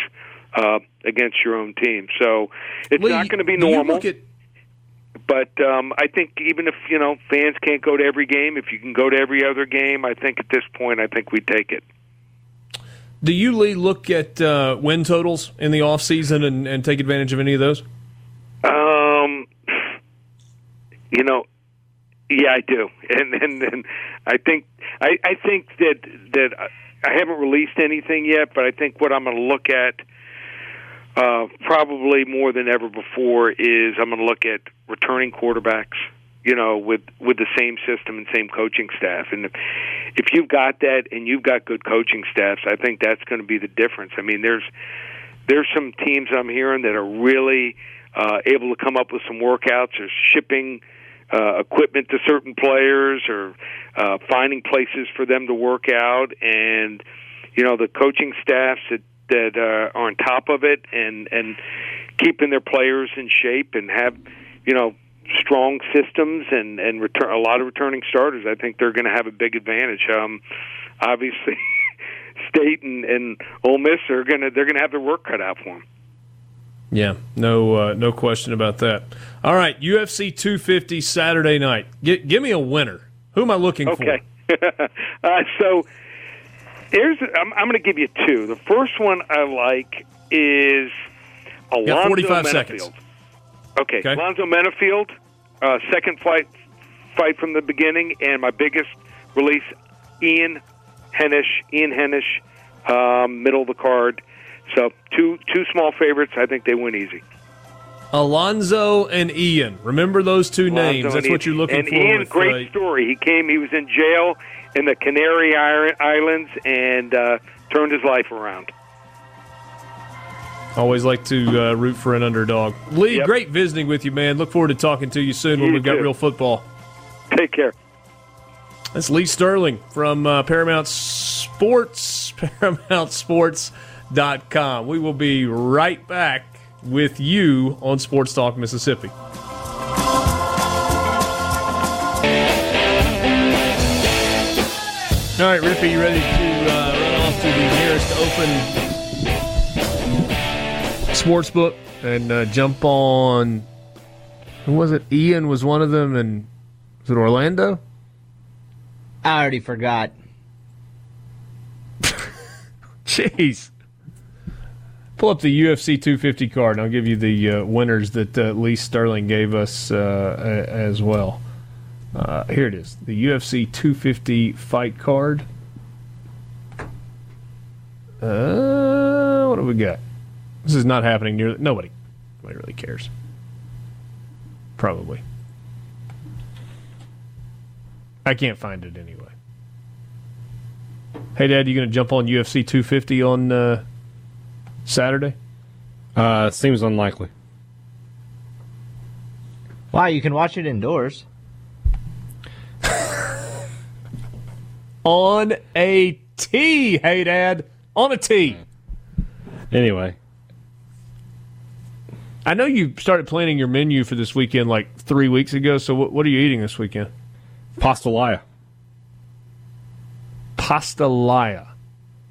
uh, against your own team. So it's Lee, not going to be normal. at- But um, I think even if you know fans can't go to every game, if you can go to every other game, I think at this point, I think we take it. do you, Lee, look at uh, win totals in the offseason and, and take advantage of any of those? Um, you know, yeah, I do, and and, and I think I, I think that that I haven't released anything yet, but I think what I'm going to look at. Uh, probably more than ever before is I'm going to look at returning quarterbacks. you know, with with the same system and same coaching staff. And if, if you've got that and you've got good coaching staffs, I think that's going to be the difference. I mean, there's there's some teams I'm hearing that are really uh, able to come up with some workouts or shipping uh, equipment to certain players or uh, finding places for them to work out and you know the coaching staffs that that uh, are on top of it and and keeping their players in shape and have you know strong systems and and return a lot of returning starters. I think they're going to have a big advantage. Um, obviously, State and, and Ole Miss are going to they're going to have their work cut out for them. Yeah, no, uh, no question about that. All right, UFC 250 Saturday night. G- give me a winner. Who am I looking okay. for? uh, so here's I'm, I'm going to give you two. The first one I like is Alonzo 45 Menifield. seconds. Okay, okay. Alonzo Menifield, uh, second fight fight from the beginning, and my biggest release, Ian Heinisch. Ian Heinisch, um, middle of the card. So two two small favorites. I think they win easy. Alonzo and Ian. Remember those two Alonzo names. That's what you're looking and for. And Ian, with, great uh, story. He came. He was in jail in the Canary Islands and uh, turned his life around. Always like to uh, root for an underdog. Lee, yep. great visiting with you, man. Look forward to talking to you soon you when we've got real football. Take care. That's Lee Sterling from uh, Paramount Sports. Paramount Sports, ParamountSports.com. We will be right back with you on Sports Talk Mississippi. All right, Rippy, you ready to uh, run off to the nearest open sports book and uh, jump on. Who was it? Ian was one of them, and was it Orlando? I already forgot. Jeez. Pull up the UFC 250 card, and I'll give you the uh, winners that uh, Lee Sterling gave us uh, as well. Uh, here it is the UFC 250 fight card. Uh, what do we got? This is not happening near nobody. Nobody really cares. Probably. I can't find it anyway. Hey, Dad, you going to jump on UFC 250 on uh, Saturday? Uh, seems unlikely. Why? You can watch it indoors. on a tee. Hey, Dad, on a tee. Anyway, I know you started planning your menu for this weekend like three weeks ago. So what, what are you eating this weekend? Pastalaya. Pastalaya.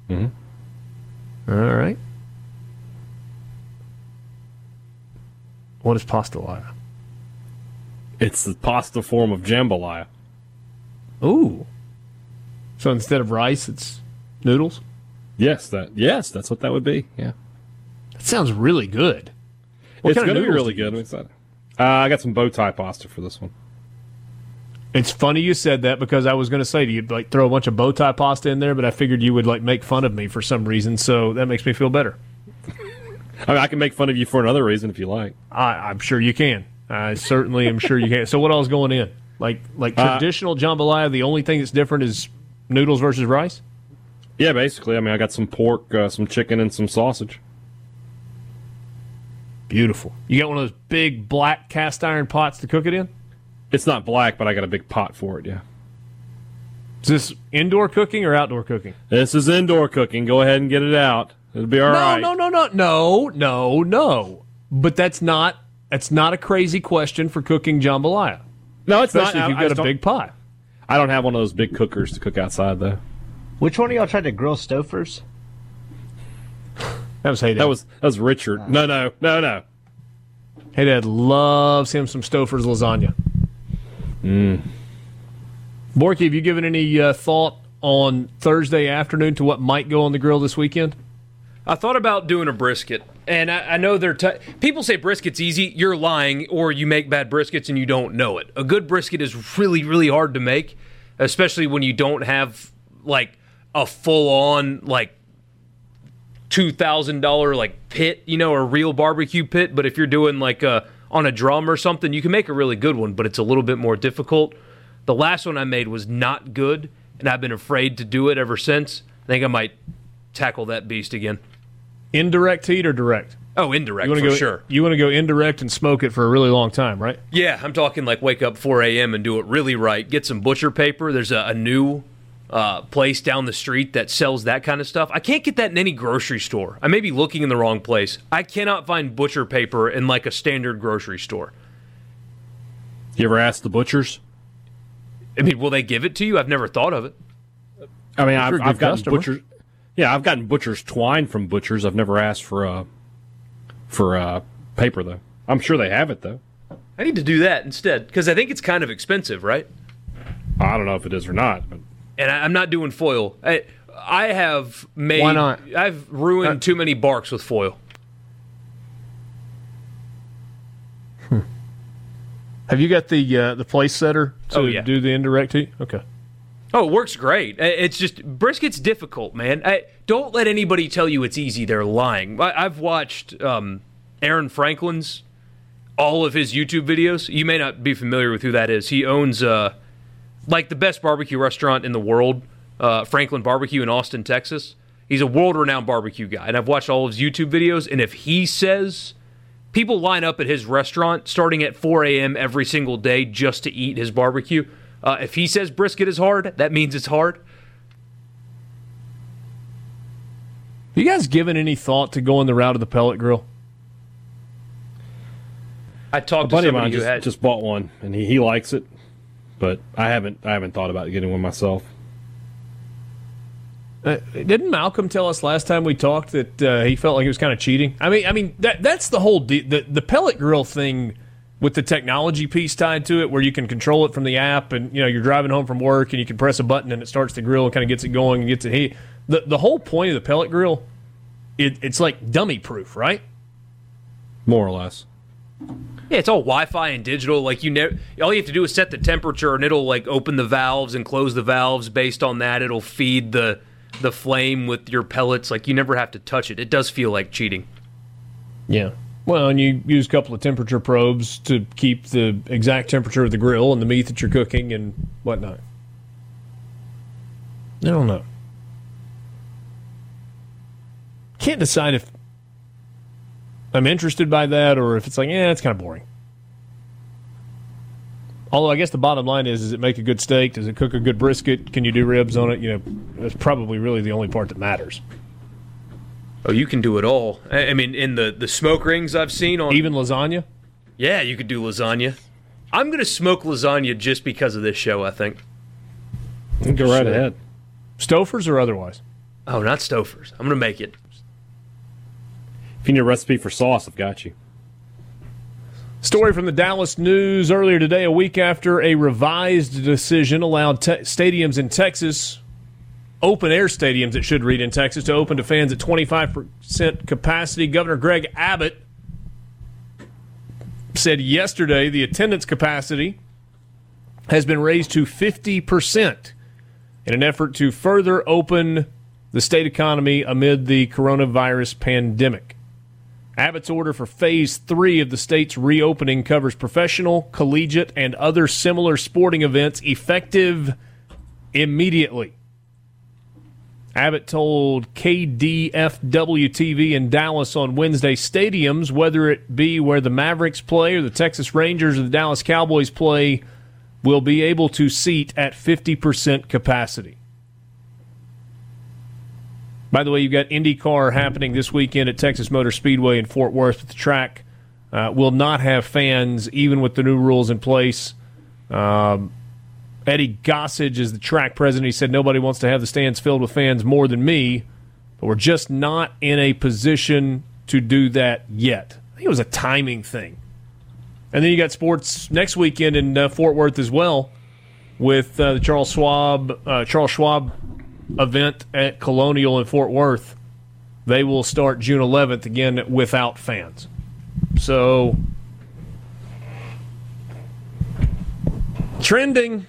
Mm-hmm. All right. What is pastalaya? It's the pasta form of jambalaya. Ooh. So instead of rice, it's noodles. Yes, that yes, that's what that would be. Yeah. That sounds really good. What it's going to be really good. I'm excited. Uh, I got some bow tie pasta for this one. It's funny you said that because I was going to say to you, like, throw a bunch of bow tie pasta in there, but I figured you would like make fun of me for some reason, so that makes me feel better. I, mean, I can make fun of you for another reason if you like. I, am sure you can. I certainly am sure you can. So what else going in? Like like uh, traditional jambalaya, the only thing that's different is noodles versus rice. Yeah, basically. I mean, I got some pork, uh, some chicken, and some sausage. Beautiful. You got one of those big black cast iron pots to cook it in? It's not black, but I got a big pot for it, yeah. Is this indoor cooking or outdoor cooking? This is indoor cooking. Go ahead and get it out. It'll be all no, right. no, No, no, no, no, no, no. But that's not that's not a crazy question for cooking jambalaya. No, it's not Especially not. if you've got a big pot. I don't have one of those big cookers to cook outside though. Which one of y'all tried to grill Stouffer's? That was Hey That was that was Richard. No, no, no, no. Hey Dad loves him some Stouffer's lasagna. Mm. Borky, have you given any uh, thought on Thursday afternoon to what might go on the grill this weekend? I thought about doing a brisket, and I, I know they're t- people say brisket's easy. You're lying, or you make bad briskets and you don't know it. A good brisket is really, really hard to make, especially when you don't have like a full on like two thousand dollar like pit, you know, a real barbecue pit. But if you're doing like a on a drum or something, you can make a really good one, but it's a little bit more difficult. The last one I made was not good, and I've been afraid to do it ever since. I think I might tackle that beast again. Indirect heat or direct? Oh, indirect You want for to go? sure. You want to go indirect and smoke it for a really long time, right? Yeah, I'm talking like wake up 4 a.m. and do it really right. Get some butcher paper. There's a, a new uh, place down the street that sells that kind of stuff. I can't get that in any grocery store. I may be looking in the wrong place. I cannot find butcher paper in like a standard grocery store. You ever ask the butchers? I mean, will they give it to you? I've never thought of it. I mean, you're a I've, I've gotten customer. butchers. Yeah, I've gotten butchers twine from butchers. I've never asked for uh, for uh, paper though. I'm sure they have it though. I need to do that instead because I think it's kind of expensive, right? I don't know if it is or not. But And I, I'm not doing foil. I, I have made. Why not? I've ruined Uh, too many barks with foil. Have you got the uh, the place setter to Oh, yeah. do the indirect heat? Okay. Oh, it works great. It's just brisket's difficult, man. I, don't let anybody tell you it's easy. They're lying. I, I've watched um, Aaron Franklin's all of his YouTube videos. You may not be familiar with who that is. He owns uh, like the best barbecue restaurant in the world, uh, Franklin Barbecue in Austin, Texas. He's a world-renowned barbecue guy, and I've watched all of his YouTube videos. And if he says people line up at his restaurant starting at 4 a.m. every single day just to eat his barbecue. Uh, if he says brisket is hard, that means it's hard. You guys given any thought to going the route of the pellet grill? I talked to buddy of somebody mine who just, had. just bought one and he, he likes it, but I haven't I haven't thought about getting one myself. Uh, didn't Malcolm tell us last time we talked that uh, he felt like he was kind of cheating? I mean, I mean that that's the whole de- the the pellet grill thing with the technology piece tied to it, where you can control it from the app, and you know you're driving home from work and you can press a button and it starts the grill and kind of gets it going and gets it heat. The the whole point of the pellet grill, it, it's like dummy proof, right? More or less. Yeah, it's all Wi-Fi and digital. Like you know, all you have to do is set the temperature, and it'll like open the valves and close the valves based on that. It'll feed the the flame with your pellets. Like you never have to touch it. It does feel like cheating. Yeah. Well, and you use a couple of temperature probes to keep the exact temperature of the grill and the meat that you're cooking and whatnot. I don't know. Can't decide if I'm interested by that or if it's like, yeah, it's kind of boring. Although I guess the bottom line is, does it make a good steak? Does it cook a good brisket? Can you do ribs on it? You know, that's probably really the only part that matters. Oh, you can do it all. I I mean, in the the smoke rings I've seen on Even lasagna? Yeah, you could do lasagna. I'm gonna smoke lasagna just because of this show. I think. Go right ahead. Stouffer's or otherwise? Oh, not Stouffer's. I'm gonna make it. If you need a recipe for sauce, I've got you. Story from the Dallas News earlier today, a week after a revised decision allowed te- stadiums in Texas, open air stadiums, it should read in Texas, to open to fans at 25% capacity. Governor Greg Abbott said yesterday the attendance capacity has been raised to 50% in an effort to further open the state economy amid the coronavirus pandemic. Abbott's order for phase three of the state's reopening covers professional, collegiate, and other similar sporting events effective immediately. Abbott told KDFW TV in Dallas on Wednesday stadiums, whether it be where the Mavericks play or the Texas Rangers or the Dallas Cowboys play, will be able to seat at 50% capacity. By the way, you've got IndyCar happening this weekend at Texas Motor Speedway in Fort Worth. But the track uh, will not have fans, even with the new rules in place. Um, Eddie Gossage is the track president. He said nobody wants to have the stands filled with fans more than me, but we're just not in a position to do that yet. I think it was a timing thing. And then you got sports next weekend in uh, Fort Worth as well, with uh, the Charles Schwab uh, Charles Schwab event at Colonial in Fort Worth. They will start June 11th again without fans. So trending.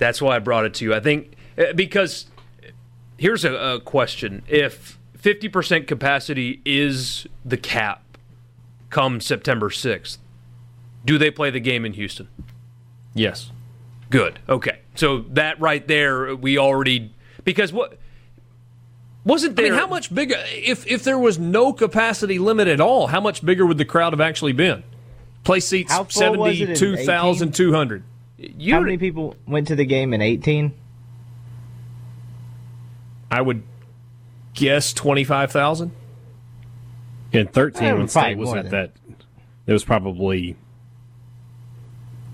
That's why I brought it to you. I think uh, because here's a, a question: If 50% capacity is the cap, come September 6th, do they play the game in Houston? Yes. Good. Okay. So that right there, we already because what wasn't I there? mean, how much bigger? If if there was no capacity limit at all, how much bigger would the crowd have actually been? Place seats How full was it in seventy two thousand two hundred. You, How many people went to the game in 18? I would guess twenty five thousand. In 13, Eh, when State was more at than- that, there was probably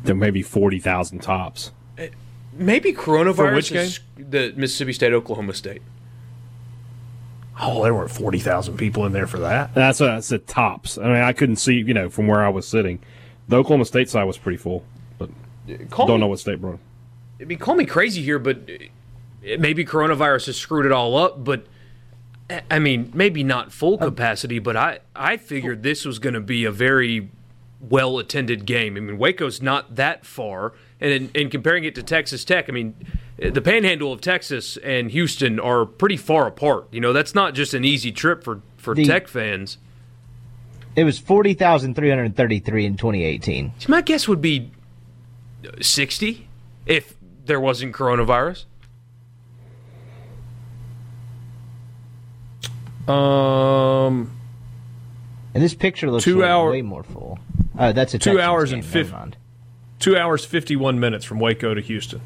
there may be 40,000 tops. maybe coronavirus For which is the Mississippi State Oklahoma State. Oh, there weren't forty thousand people in there for that. That's what I said tops. I mean, I couldn't see, you know, from where I was sitting. The Oklahoma State side was pretty full, but Call don't me, know what state brought. I mean, call me crazy here, but maybe coronavirus has screwed it all up. But I mean, maybe not full um, capacity, but I I figured this was going to be a very well attended game. I mean, Waco's not that far, and in, in comparing it to Texas Tech, I mean, the Panhandle of Texas and Houston are pretty far apart. You know, that's not just an easy trip for for The- Tech fans. It was 40,333 in 2018. So my guess would be sixty if there wasn't coronavirus. Um, And this picture looks Two like hour- way more full. Oh, that's a Two Texans hours game. and Never fif- mind. two hours fifty one minutes from Waco to Houston.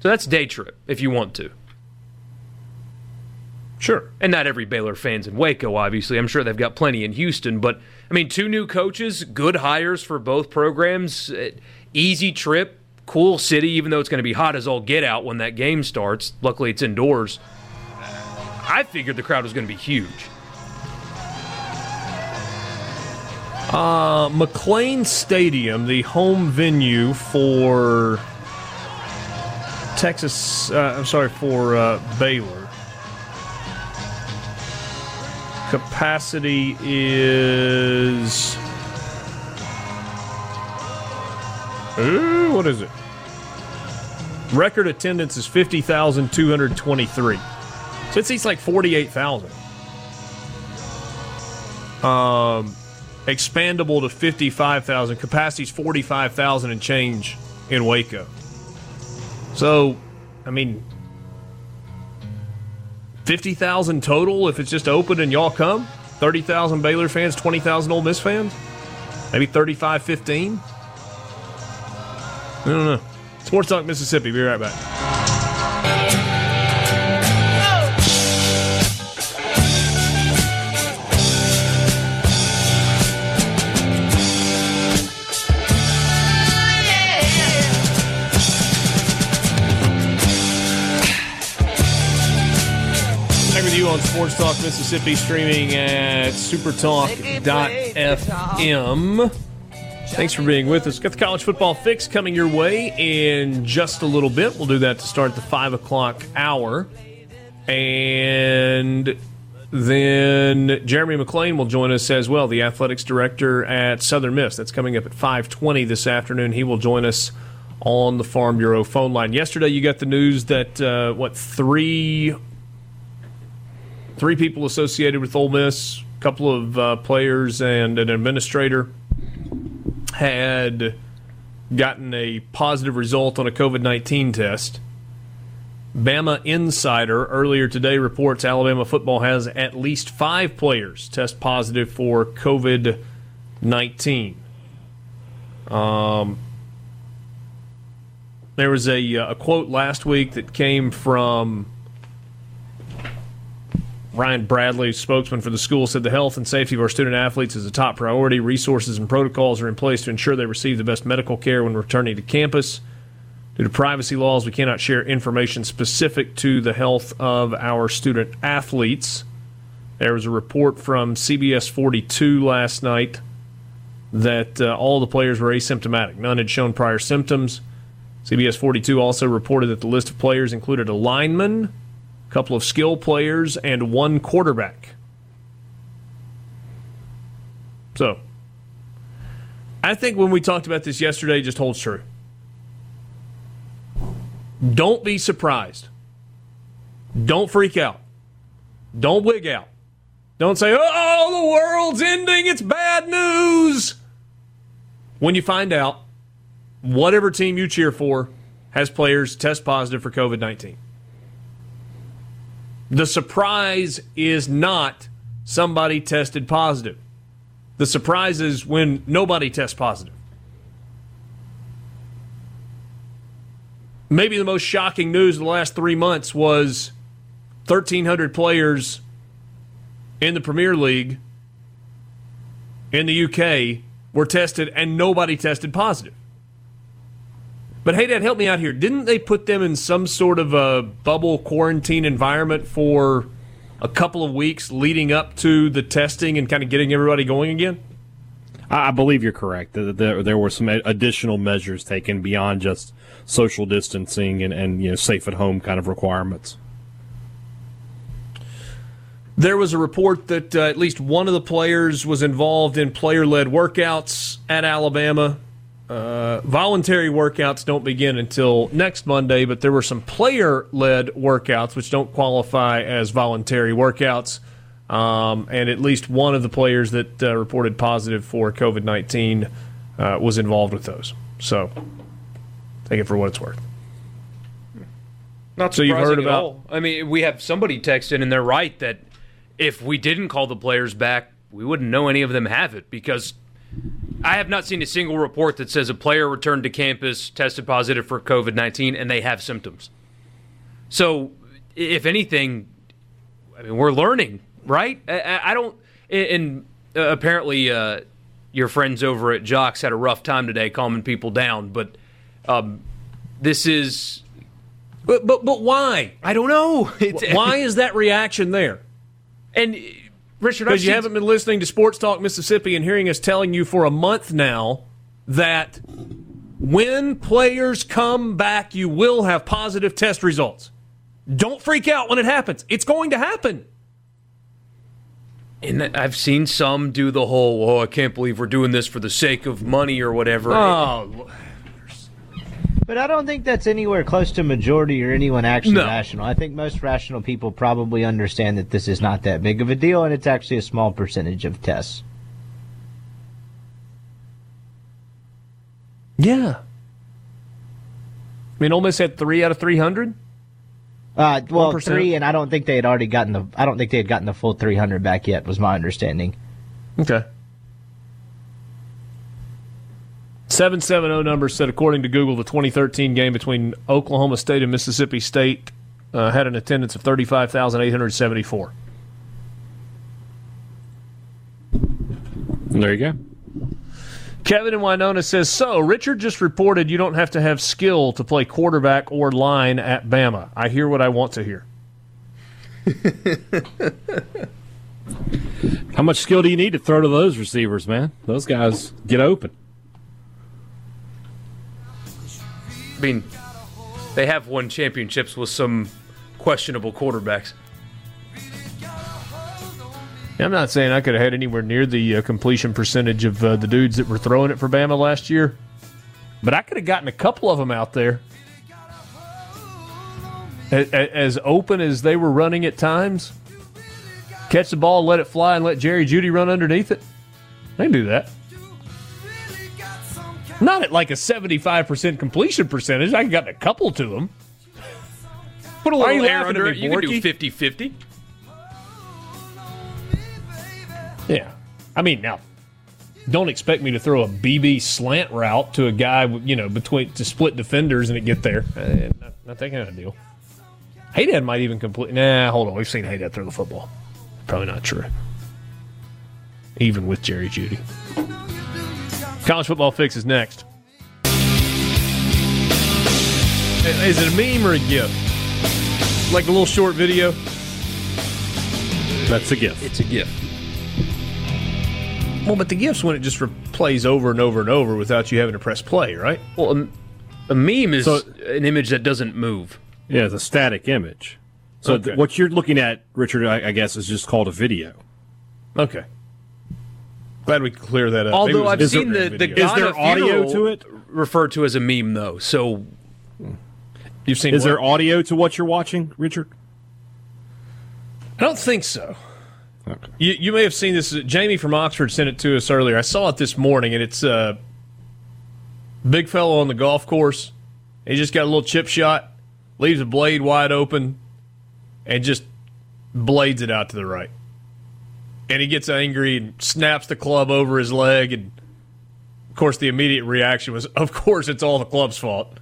So that's day trip if you want to. Sure. And not every Baylor fan's in Waco, obviously. I'm sure they've got plenty in Houston. But, I mean, two new coaches, good hires for both programs, eh, easy trip, cool city, even though it's going to be hot as all get out when that game starts. Luckily, it's indoors. I figured the crowd was going to be huge. Uh, McLane Stadium, the home venue for Texas. Uh, I'm sorry for uh, Baylor. Capacity is. Ooh, what is it? Record attendance is fifty thousand two hundred twenty-three. So it seats like forty-eight thousand. Um, expandable to 55,000. Capacity's 45,000 and change in Waco. So, I mean, 50,000 total if it's just open and y'all come? 30,000 Baylor fans, 20,000 Ole Miss fans? Maybe 35, 15? I don't know. Sports Talk Mississippi. Be right back. Sports Talk Mississippi, streaming at supertalk.fm. Thanks for being with us. Got the college football fix coming your way in just a little bit. We'll do that to start the 5 o'clock hour. And then Jeremy McClain will join us as well, the athletics director at Southern Miss. That's coming up at 520 this afternoon. He will join us on the Farm Bureau phone line. Yesterday, you got the news that, uh, what, three three people associated with Ole Miss, a couple of uh, players, and an administrator had gotten a positive result on a COVID 19 test. Bama Insider earlier today reports Alabama football has at least five players test positive for COVID 19. Um, there was a, uh, a quote last week that came from Ryan Bradley, spokesman for the school, said the health and safety of our student athletes is a top priority. Resources and protocols are in place to ensure they receive the best medical care when returning to campus. Due to privacy laws, we cannot share information specific to the health of our student athletes. There was a report from CBS 42 last night that uh, all the players were asymptomatic. None had shown prior symptoms. CBS 42 also reported that the list of players included a lineman, couple of skill players, and one quarterback. So, I think when we talked about this yesterday, just holds true. Don't be surprised. Don't freak out. Don't wig out. Don't say, oh, the world's ending. It's bad news. When you find out whatever team you cheer for has players test positive for COVID 19. The surprise is not somebody tested positive. The surprise is when nobody tests positive. Maybe the most shocking news of the last three months was 1,300 players in the Premier League in the UK were tested and nobody tested positive. But hey, Dad, help me out here. Didn't they put them in some sort of a bubble quarantine environment for a couple of weeks leading up to the testing and kind of getting everybody going again? I believe you're correct. There, there were some additional measures taken beyond just social distancing and, and you know safe at home kind of requirements. There was a report that uh, at least one of the players was involved in player led workouts at Alabama. Uh, voluntary workouts don't begin until next Monday, but there were some player led workouts which don't qualify as voluntary workouts. Um, and at least one of the players that uh, reported positive for COVID 19 uh, was involved with those. So take it for what it's worth. Not so you've heard about. All. I mean, we have somebody texted, and they're right that if we didn't call the players back, we wouldn't know any of them have it because I have not seen a single report that says a player returned to campus, tested positive for COVID 19, and they have symptoms. So, if anything, I mean, we're learning, right? I, I don't, and uh, apparently, uh, your friends over at Jocks had a rough time today calming people down, but um, this is. But, but, but why? I don't know. why is that reaction there? And Richard, because you haven't been listening to Sports Talk Mississippi and hearing us telling you for a month now that when players come back, you will have positive test results. Don't freak out when it happens. It's going to happen. And I've seen some do the whole, oh, I can't believe we're doing this for the sake of money or whatever. Oh, but I don't think that's anywhere close to majority or anyone actually no. rational. I think most rational people probably understand that this is not that big of a deal and it's actually a small percentage of tests. Yeah. I mean, Ole Miss had three out of three hundred. Uh, well, 1%. three, and I don't think they had already gotten the. I don't think they had gotten the full three hundred back yet. Was my understanding. Okay. 770 number said, according to Google, the 2013 game between Oklahoma State and Mississippi State uh, had an attendance of 35,874. There you go. Kevin in Winona says, So, Richard just reported you don't have to have skill to play quarterback or line at Bama. I hear what I want to hear. How much skill do you need to throw to those receivers, man? Those guys get open. I mean, they have won championships with some questionable quarterbacks. I'm not saying I could have had anywhere near the uh, completion percentage of uh, the dudes that were throwing it for Bama last year, but I could have gotten a couple of them out there. As open as they were running at times, catch the ball, let it fly, and let Jerry Jeudy run underneath it. They can do that. Not at like a 75% completion percentage. I got a couple to them. Put a little air under it. You can do 50 50. Yeah. I mean, now, don't expect me to throw a BB slant route to a guy, you know, between to split defenders and it get there. Uh, not, not that kind of deal. Haydad might even complete. Nah, hold on. We've seen Haydad throw the football. Probably not true. Even with Jerry Jeudy. College Football Fix is next. Is it a meme or a GIF? Like a little short video? That's a GIF. It's a GIF. Well, but the GIF's when it just plays over and over and over without you having to press play, right? Well, a, a meme is so, an image that doesn't move. Yeah, it's a static image. So okay. th- what you're looking at, Richard, I, I guess, is just called a video. Okay. Glad we clear that up. Although I've seen the, the is there audio to it referred to as a meme though. So you've seen is what? there audio to what you're watching, Richard? I don't think so. Okay. You, you may have seen this. Jamie from Oxford sent it to us earlier. I saw it this morning, and it's a uh, big fellow on the golf course. He just got a little chip shot, leaves a blade wide open, and just blades it out to the right. And he gets angry and snaps the club over his leg. And of course, the immediate reaction was, "Of course, it's all the club's fault."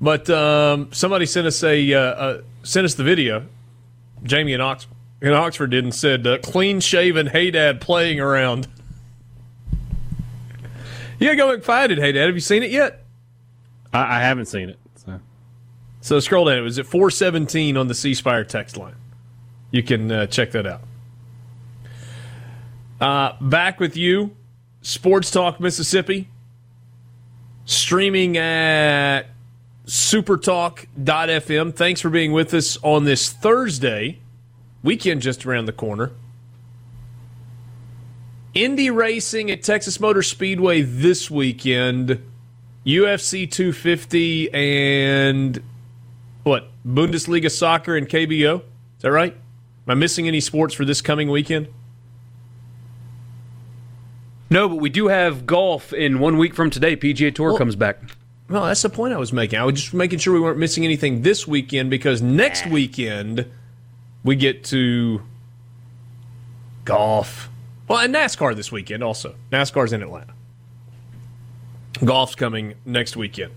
But um, somebody sent us a uh, uh, sent us the video. Jamie in Oxford in Oxford did and said, uh, "Clean shaven, hey dad, playing around." yeah, go and find it. Hey dad, have you seen it yet? I, I haven't seen it. So. so scroll down. It was at four seventeen on the C Spire text line. You can uh, check that out. Uh, back with you, Sports Talk Mississippi, streaming at supertalk.fm. Thanks for being with us on this Thursday. Weekend just around the corner. Indy racing at Texas Motor Speedway this weekend. UFC 250 and what? Bundesliga soccer and KBO. Is that right? Am I missing any sports for this coming weekend? No, but we do have golf in one week from today. PGA Tour well, comes back. Well, that's the point I was making. I was just making sure we weren't missing anything this weekend because next weekend we get to golf. Well, and NASCAR this weekend also. NASCAR's in Atlanta. Golf's coming next weekend.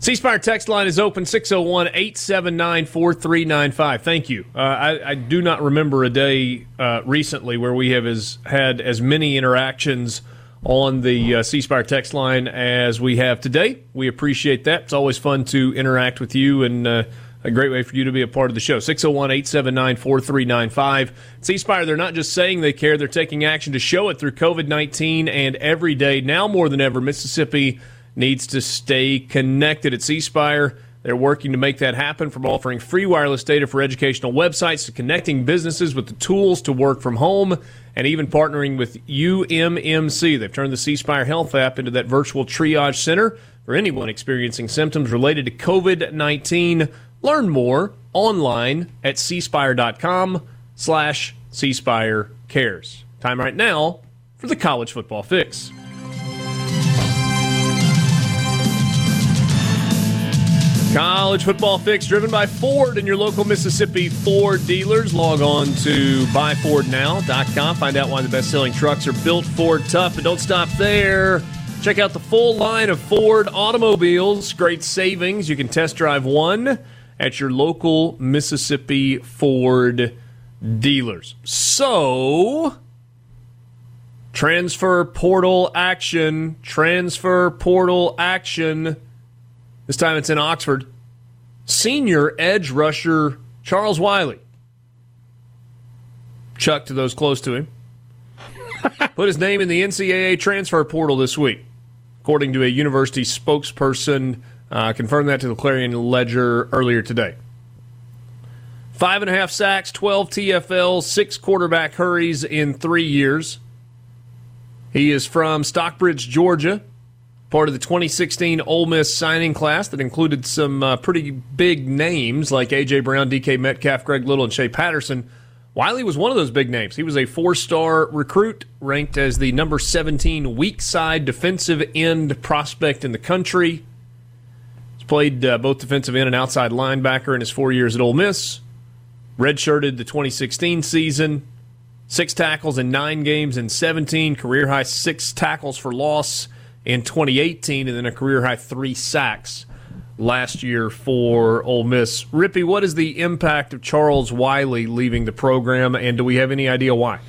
C Spire text line is open 601 879 4395. Thank you. Uh, I, I, do not remember a day uh, recently where we have as, had as many interactions on the uh, C Spire text line as we have today. We appreciate that. It's always fun to interact with you and uh, a great way for you to be a part of the show. 601 879 4395. C Spire, they're not just saying they care, they're taking action to show it through COVID 19 and every day. Now more than ever, Mississippi needs to stay connected. At C Spire, they're working to make that happen from offering free wireless data for educational websites to connecting businesses with the tools to work from home and even partnering with UMMC. They've turned the C Spire Health app into that virtual triage center for anyone experiencing symptoms related to COVID 19. Learn more online at cspire.com slash cspire cares. Time right now for the college football fix. College football fix driven by Ford and your local Mississippi Ford dealers. Log on to buyfordnow.com. Find out why the best selling trucks are built Ford tough. But don't stop there. Check out the full line of Ford automobiles. Great savings. You can test drive one at your local Mississippi Ford dealers. So, transfer portal action. Transfer portal action. This time it's in Oxford. Senior edge rusher Charles Wiley. Chuck to those close to him. Put his name in the NCAA transfer portal this week, according to a university spokesperson uh, confirmed that to the Clarion Ledger earlier today. Five and a half sacks, 12 TFLs, six quarterback hurries in three years. He is from Stockbridge, Georgia, part of the 2016 Ole Miss signing class that included some uh, pretty big names like A.J. Brown, DK Metcalf, Greg Little, and Shea Patterson. Wiley was one of those big names. He was a four star recruit, ranked as the number 17 weak side defensive end prospect in the country He's played uh, both defensive end and outside linebacker in his four years at Ole Miss. Redshirted the 2016 season. Six tackles in nine games in 17. Career high six tackles for loss in 2018, and then a career high three sacks last year for Ole Miss. Rippy, what is the impact of Charles Wiley leaving the program, and do we have any idea why?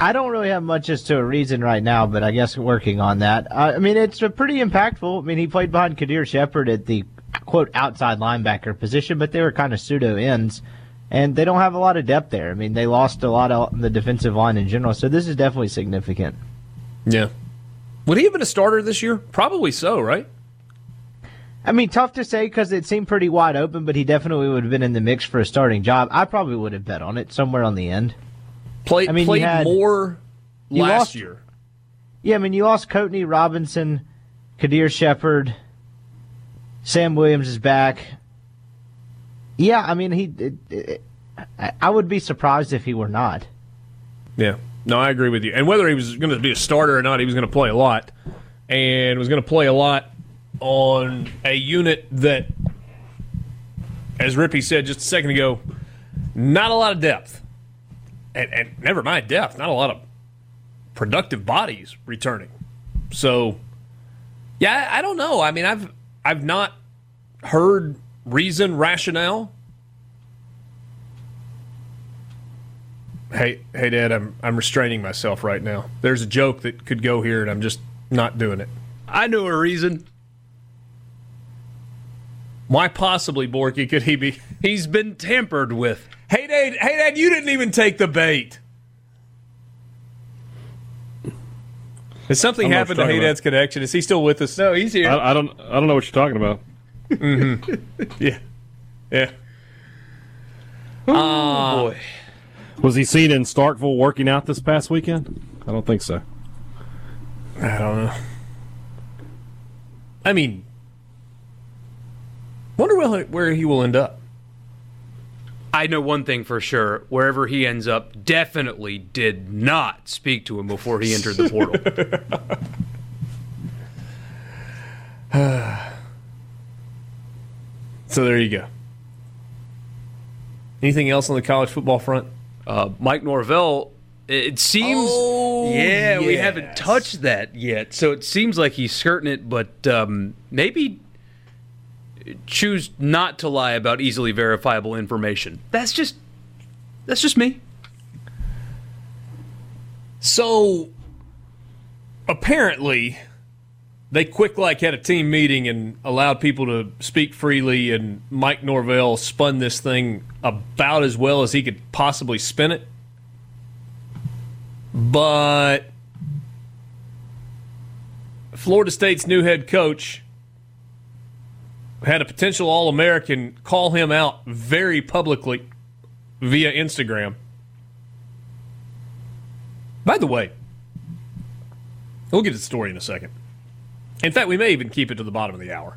I don't really have much as to a reason right now, but I guess working on that. Uh, I mean, it's pretty impactful. I mean, he played behind Kadir Shepard at the quote outside linebacker position, but they were kind of pseudo ends, and they don't have a lot of depth there. I mean, they lost a lot of the defensive line in general, so this is definitely significant. Yeah. Would he have been a starter this year? Probably so, right? I mean, tough to say because it seemed pretty wide open, but he definitely would have been in the mix for a starting job. I probably would have bet on it somewhere on the end. Play, I mean, played had, more last lost, year. Yeah, I mean, you lost Courtney Robinson, Kadir Shepard, Sam Williams is back. Yeah, I mean, he. It, it, I would be surprised if he were not. Yeah. No, I agree with you. And whether he was going to be a starter or not, he was going to play a lot, and was going to play a lot on a unit that, as Rippy said just a second ago, not a lot of depth, and, and never mind depth, not a lot of productive bodies returning. So, yeah, I, I don't know. I mean, I've I've not heard reason, rationale. Hey, hey, Dad, I'm I'm restraining myself right now. There's a joke that could go here, and I'm just not doing it. I know a reason. Why possibly, Borky, could he be? He's been tampered with. Hey, Dad, hey, Dad, you didn't even take the bait. Has something I don't know what happened to you're Hey talking Dad's connection? Is he still with us? No, he's here. I, I don't. I don't know what you're talking about. Mm-hmm. Yeah, yeah. oh, um, boy. Was he seen in Starkville working out this past weekend? I don't think so. I don't know. I mean, wonder where where he will end up. I know one thing for sure. Wherever he ends up, definitely did not speak to him before he entered the portal. So there you go. Anything else on the college football front? Uh, Mike Norvell, it seems. Oh, yeah, we haven't touched that yet. So it seems like he's skirting it, but um, maybe choose not to lie about easily verifiable information. That's just. That's just me. So apparently, they quick like had a team meeting and allowed people to speak freely, and Mike Norvell spun this thing about as well as he could possibly spin it. But Florida State's new head coach had a potential All American call him out very publicly via Instagram. By the way, we'll get to the story in a second. In fact, we may even keep it to the bottom of the hour.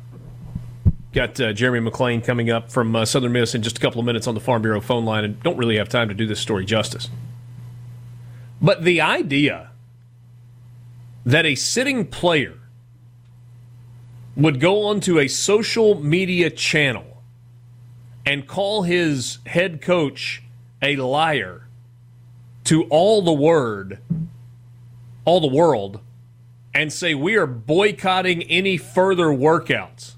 Got uh, Jeremy McClain coming up from uh, Southern Miss in just a couple of minutes on the Farm Bureau phone line, and don't really have time to do this story justice. But the idea that a sitting player would go onto a social media channel and call his head coach a liar to all the word, all the world, and say we are boycotting any further workouts.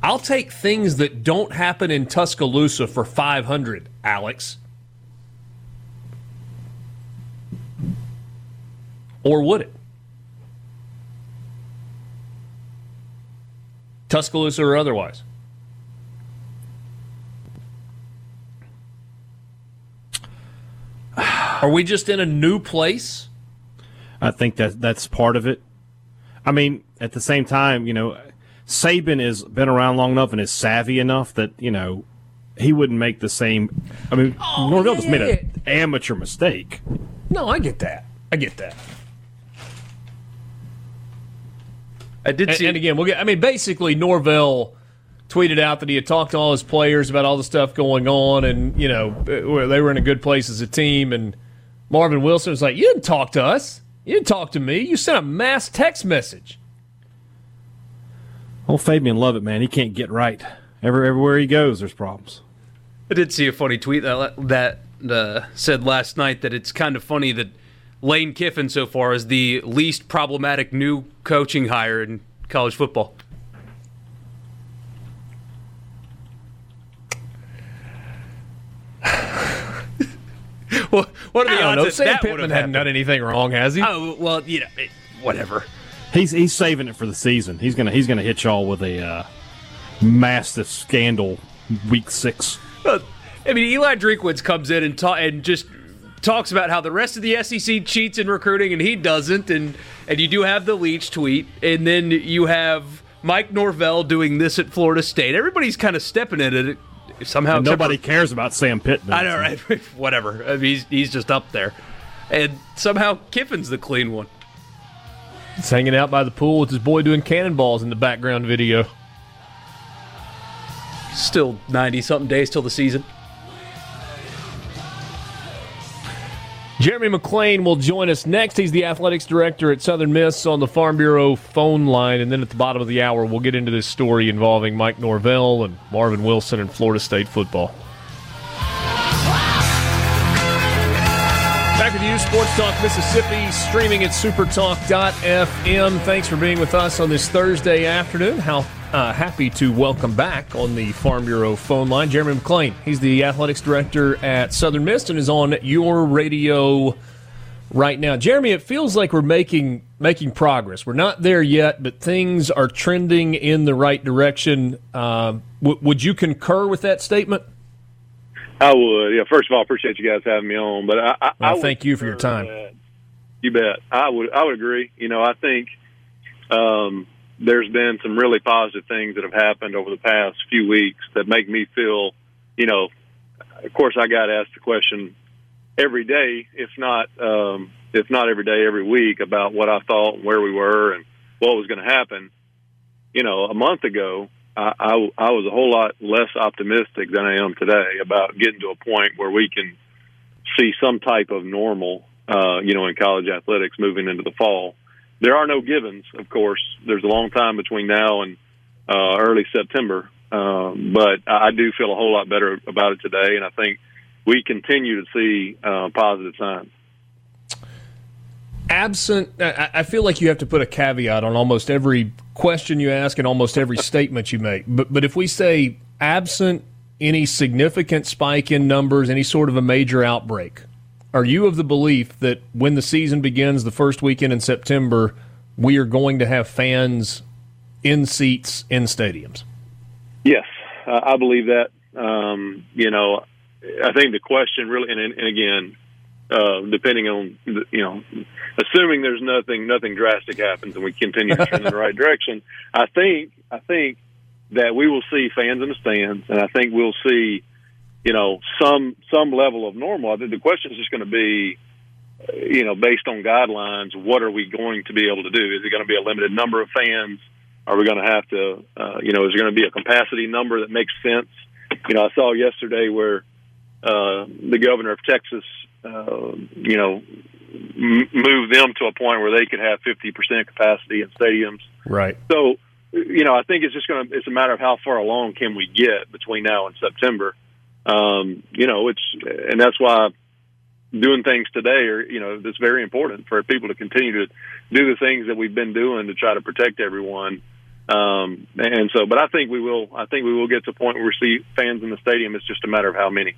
I'll take things that don't happen in Tuscaloosa for 500, Alex. Or would it? Tuscaloosa or otherwise? Are we just in a new place? I think that that's part of it. I mean, at the same time, you know, Saban has been around long enough and is savvy enough that you know he wouldn't make the same. I mean, Norvell just made an amateur mistake. No, I get that. I get that. I did And, see. and again, we'll get. I mean, basically, Norvell tweeted out that he had talked to all his players about all the stuff going on, and you know, uh, they were in a good place as a team. And Marvin Wilson was like, "You didn't talk to us. You didn't talk to me. You sent a mass text message." Old Fabian love it, man, he can't get right. Every, everywhere he goes, there's problems. I did see a funny tweet that that uh, said last night that it's kind of funny that Lane Kiffin so far is the least problematic new coaching hire in college football. well, what are the I don't odds know. that Sam that would Pittman have hadn't happened? done anything wrong, has he? Oh well, you know, it- whatever. He's he's saving it for the season. He's gonna he's gonna hit y'all with a uh, massive scandal week six. I mean, Eli Drinkwitz comes in and ta- and just talks about how the rest of the SEC cheats in recruiting and he doesn't, and and you do have the Leach tweet, and then you have Mike Norvell doing this at Florida State. Everybody's kind of stepping in it somehow. Nobody for- cares about Sam Pittman. I know, right? Whatever. I mean, he's he's just up there, and somehow Kiffin's the clean one. He's hanging out by the pool with his boy doing cannonballs in the background video. Still ninety something days till the season. Jeremy McClain will join us next. He's the athletics director at Southern Miss on the Farm Bureau phone line. And then at the bottom of the hour, we'll get into this story involving Mike Norvell and Marvin Wilson and Florida State football. Back with you, Sports Talk Mississippi, streaming at supertalk.fm. Thanks for being with us on this Thursday afternoon. How uh, happy to welcome back on the Farm Bureau phone line Jeremy McClain. He's the athletics director at Southern Miss and is on your radio right now. Jeremy, it feels like we're making making progress. We're not there yet, but things are trending in the right direction. Uh, w- would you concur with that statement? I would. Yeah. First of all, appreciate you guys having me on. But I, I, well, I thank you for your time. You bet. I would. I would agree. You know, I think um, there's been some really positive things that have happened over the past few weeks that make me feel, you know, of course I got asked the question every day, if not, um, if not every day, every week about what I thought where we were and what was going to happen. You know, a month ago, I, I, I was a whole lot less optimistic than I am today about getting to a point where we can see some type of normal, uh, you know, in college athletics moving into the fall there are no givens, of course. There's a long time between now and uh, early September, um, but I do feel a whole lot better about it today, and I think we continue to see uh, positive signs. Absent, I feel like you have to put a caveat on almost every question you ask and almost every statement you make. But but if we say absent any significant spike in numbers, any sort of a major outbreak, are you of the belief that when the season begins the first weekend in September, we are going to have fans in seats in stadiums? Yes, I believe that. Um, you know, I think the question really, and, and again, uh, depending on the, you know, assuming there's nothing nothing drastic happens and we continue to trend in the right direction, I think I think that we will see fans in the stands, and I think we'll see you know, some some level of normal. I think the question is just going to be, you know, based on guidelines, what are we going to be able to do? Is it going to be a limited number of fans? Are we going to have to, uh, you know, is there going to be a capacity number that makes sense? You know, I saw yesterday where uh, the governor of Texas, uh, you know, m- moved them to a point where they could have 50% capacity in stadiums. Right. So, you know, I think it's just going to, it's a matter of how far along can we get between now and September um, you know, it's and that's why doing things today are you know it's very important for people to continue to do the things that we've been doing to try to protect everyone. Um, and so, but I think we will. I think we will get to a point where we see fans in the stadium. It's just a matter of how many.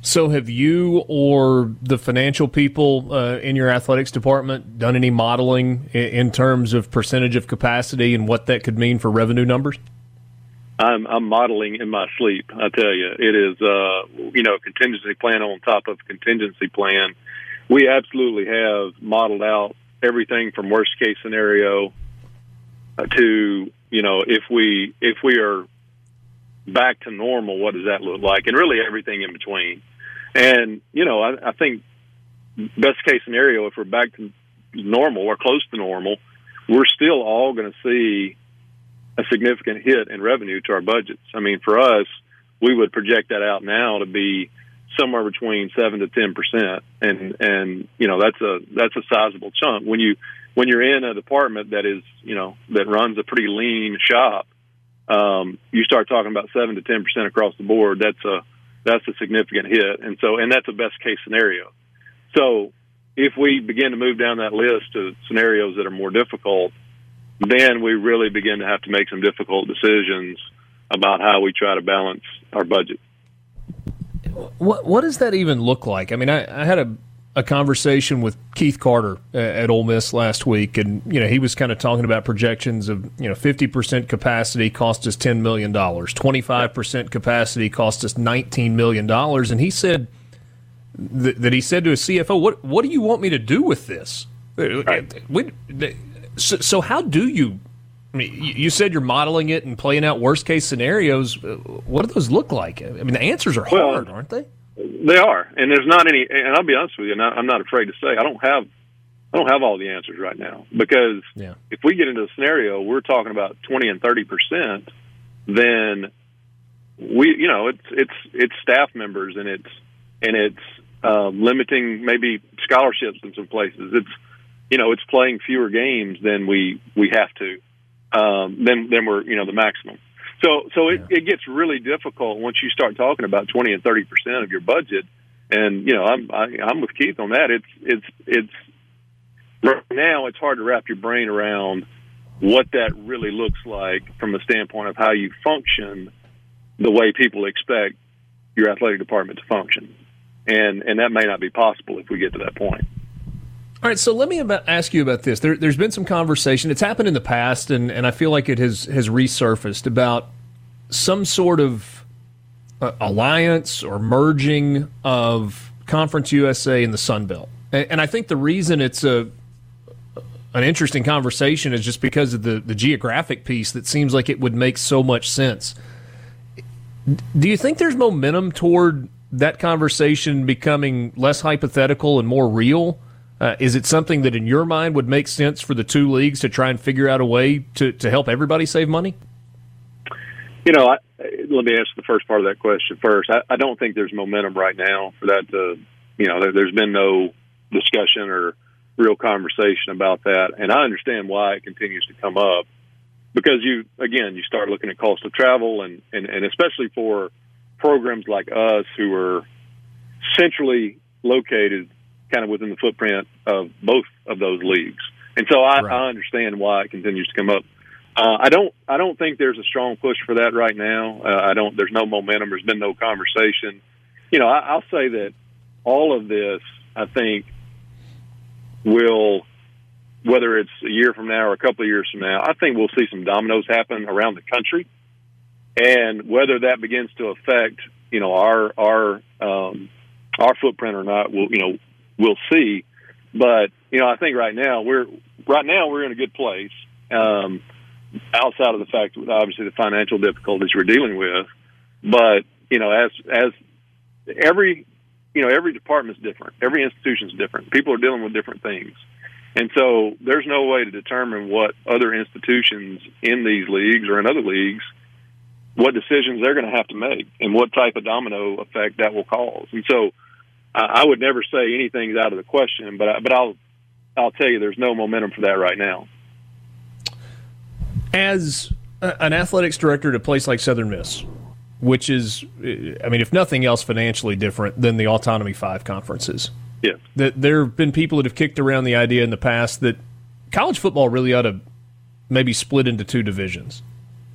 So, have you or the financial people uh, in your athletics department done any modeling in terms of percentage of capacity and what that could mean for revenue numbers? I'm, I'm modeling in my sleep. I tell you, it is, uh, you know, contingency plan on top of contingency plan. We absolutely have modeled out everything from worst case scenario to, you know, if we, if we are back to normal, what does that look like? And really everything in between. And, you know, I, I think best case scenario, if we're back to normal or close to normal, we're still all going to see a significant hit in revenue to our budgets. I mean, for us, we would project that out now to be somewhere between seven to ten percent, and and you know that's a that's a sizable chunk when you when you're in a department that is you know that runs a pretty lean shop. Um, you start talking about seven to ten percent across the board. That's a that's a significant hit, and so and that's a best case scenario. So if we begin to move down that list of scenarios that are more difficult, then we really begin to have to make some difficult decisions about how we try to balance our budget. What what does that even look like? I mean, I, I had a a conversation with Keith Carter at Ole Miss last week, and you know he was kind of talking about projections of you know fifty percent capacity cost us ten million dollars, twenty five percent capacity cost us nineteen million dollars, and he said th- that he said to his CFO, "What what do you want me to do with this? Right. We, so, so how do you? I mean, you said you're modeling it and playing out worst case scenarios. What do those look like? I mean, the answers are well, hard, aren't they? They are, and there's not any. And I'll be honest with you, and I'm not afraid to say I don't have, I don't have all the answers right now because yeah. if we get into a scenario we're talking about 20 and 30 percent, then we, you know, it's it's it's staff members and it's and it's um, limiting maybe scholarships in some places. It's you know it's playing fewer games than we we have to. Um, then then we're you know the maximum. So so it, it gets really difficult once you start talking about twenty and thirty percent of your budget. And you know I'm I, I'm with Keith on that. It's it's it's right now it's hard to wrap your brain around what that really looks like from a standpoint of how you function the way people expect your athletic department to function. And and that may not be possible if we get to that point. All right, so let me about, ask you about this. There, has been some conversation. It's happened in the past, and, and I feel like it has has resurfaced about some sort of uh, alliance or merging of Conference USA and the Sun Belt. And, and I think the reason it's a an interesting conversation is just because of the, the geographic piece that seems like it would make so much sense. Do you think there's momentum toward that conversation becoming less hypothetical and more real? Uh, is it something that, in your mind, would make sense for the two leagues to try and figure out a way to, to help everybody save money? You know, I, let me answer the first part of that question first. I, I don't think there's momentum right now for that to, you know, there, there's been no discussion or real conversation about that. And I understand why it continues to come up because you, again, you start looking at cost of travel and, and, and especially for programs like us who are centrally located kind of within the footprint of both of those leagues. And so I, right. I understand why it continues to come up. Uh, I don't. I don't think there's a strong push for that right now. Uh, I don't. There's no momentum. There's been no conversation. You know, I, I'll say that all of this, I think, will, whether it's a year from now or a couple of years from now, I think we'll see some dominoes happen around the country, and whether that begins to affect, you know, our our um, our footprint or not, we'll you know we'll see. But you know, I think right now we're right now we're in a good place. Um, outside of the fact, obviously, the financial difficulties we're dealing with, but you know, as as every you know every department's different, every institution's different. People are dealing with different things, and so there's no way to determine what other institutions in these leagues or in other leagues what decisions they're going to have to make and what type of domino effect that will cause. And so I would never say anything's out of the question, but but I'll I'll tell you there's no momentum for that right now. As an athletics director at a place like Southern Miss, which is, eh, I mean, if nothing else, financially different than the Autonomy Five conferences. Yes. That there have been people that have kicked around the idea in the past that college football really ought to maybe split into two divisions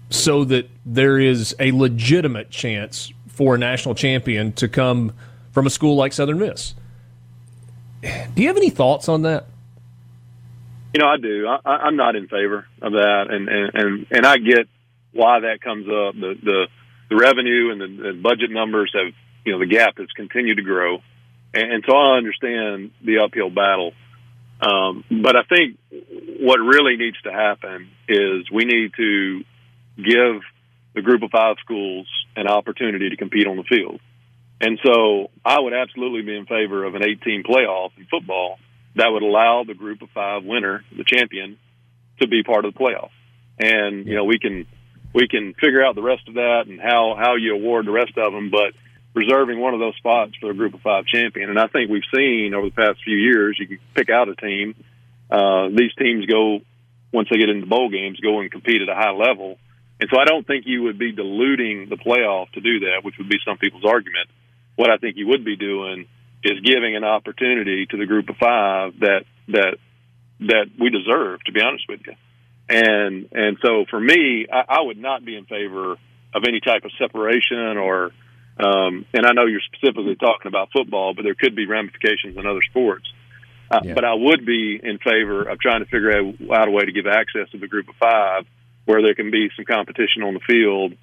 so that there is a legitimate chance for a national champion to come from a school like Southern Miss. Do you have any thoughts on that? You know, I do. I, I'm not in favor of that, and and and, and I get why that comes up. The the, the revenue and the, the budget numbers have, you know, the gap has continued to grow, and, and so I understand the uphill battle. Um, but I think what really needs to happen is we need to give the group of five schools an opportunity to compete on the field. And so I would absolutely be in favor of an 18 playoff in football that would allow the group of five winner, the champion, to be part of the playoff. And, you know, we can, we can figure out the rest of that and how, how you award the rest of them, but reserving one of those spots for a group of five champion. And I think we've seen over the past few years, you can pick out a team. Uh, these teams go, once they get into bowl games, go and compete at a high level. And so I don't think you would be diluting the playoff to do that, which would be some people's argument what I think you would be doing is giving an opportunity to the group of five that that that we deserve. To be honest with you, and and so for me, I, I would not be in favor of any type of separation or. Um, and I know you're specifically talking about football, but there could be ramifications in other sports. Uh, yeah. But I would be in favor of trying to figure out, out a way to give access to the group of five where there can be some competition on the field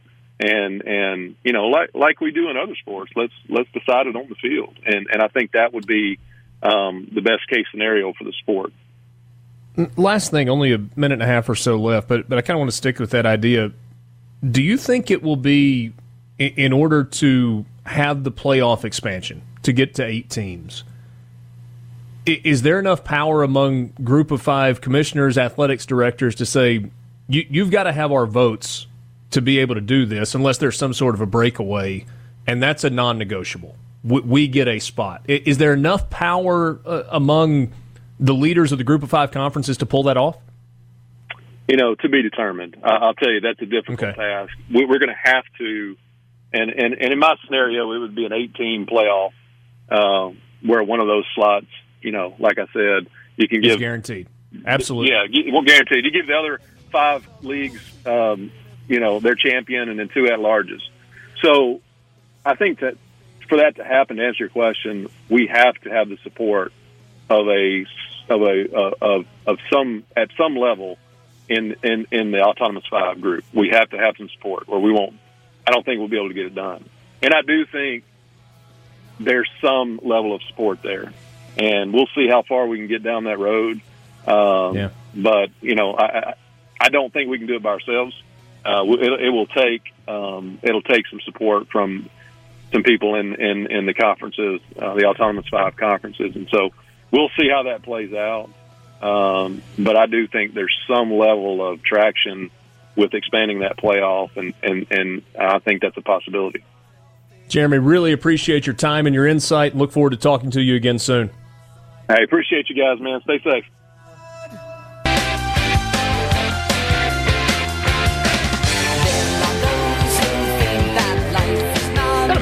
and and you know like like we do in other sports let's let's decide it on the field. And and i think that would be um, the best case scenario for the sport. Last thing only a minute and a half or so left but but i kind of want to stick with that idea. Do you think it will be in order to have the playoff expansion to get to eight teams is there enough power among group of five commissioners athletics directors to say you, you've got to have our votes to be able to do this unless there's some sort of a breakaway, and that's a non negotiable. we, we get a spot. Is there enough power uh, among the leaders of the Group of Five conferences to pull that off? You know, to be determined. Uh, I'll tell you, that's a difficult okay. task. We, we're going to have to, and, and and in my scenario, it would be an 18 playoff uh, where one of those slots, you know, like I said, you can give guaranteed. Absolutely. Yeah, well, guaranteed. You give the other five leagues, um, you know, their champion and then two at larges. So I think that for that to happen, to answer your question, we have to have the support of a of a uh, of of some at some level in in in the autonomous five group. We have to have some support, or we won't. I don't think we'll be able to get it done. And I do think there's some level of support there, and we'll see how far we can get down that road. Um, yeah. But you know, I I don't think we can do it by ourselves. Uh, it, it will take um, it'll take some support from some people in in, in the conferences, uh, the autonomous five conferences, and so we'll see how that plays out. Um, but I do think there's some level of traction with expanding that playoff, and, and, and I think that's a possibility. Jeremy, really appreciate your time and your insight. Look forward to talking to you again soon. I appreciate you guys, man. Stay safe.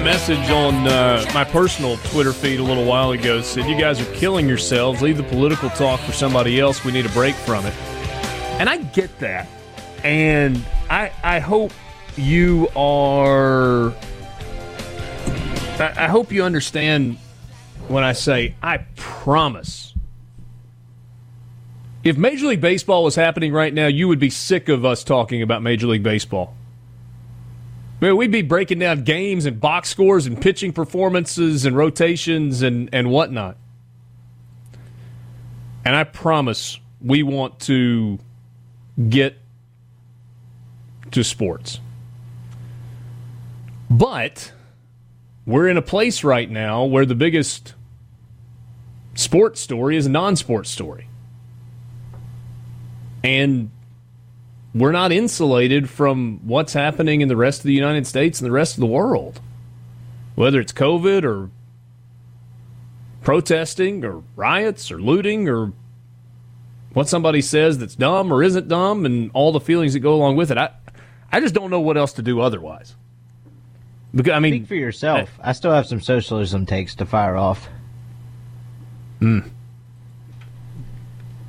Message on uh, my personal Twitter feed a little while ago said, You guys are killing yourselves. Leave the political talk for somebody else. We need a break from it. And I get that. And I, I hope you are. I, I hope you understand when I say, I promise. If Major League Baseball was happening right now, you would be sick of us talking about Major League Baseball. Man, we'd be breaking down games and box scores and pitching performances and rotations and, and whatnot. And I promise we want to get to sports. But we're in a place right now where the biggest sports story is a non sports story. And we're not insulated from what's happening in the rest of the United States and the rest of the world. Whether it's COVID or protesting or riots or looting or what somebody says that's dumb or isn't dumb and all the feelings that go along with it. I I just don't know what else to do otherwise. Because I mean, speak for yourself. I, I still have some socialism takes to fire off. Hmm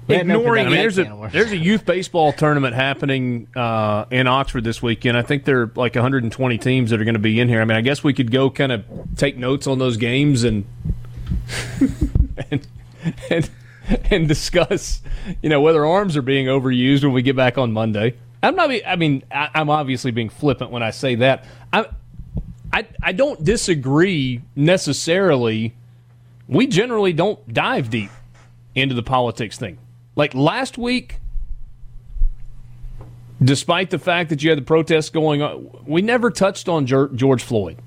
ignoring I mean, there's a there's a youth baseball tournament happening uh, in Oxford this weekend. I think there are like 120 teams that are going to be in here. I mean, I guess we could go kind of take notes on those games and and and and discuss, you know, whether arms are being overused when we get back on Monday. I'm not. I mean, I, I'm obviously being flippant when I say that. I I I don't disagree necessarily. We generally don't dive deep into the politics thing. Like last week, despite the fact that you had the protests going on, we never touched on George Floyd,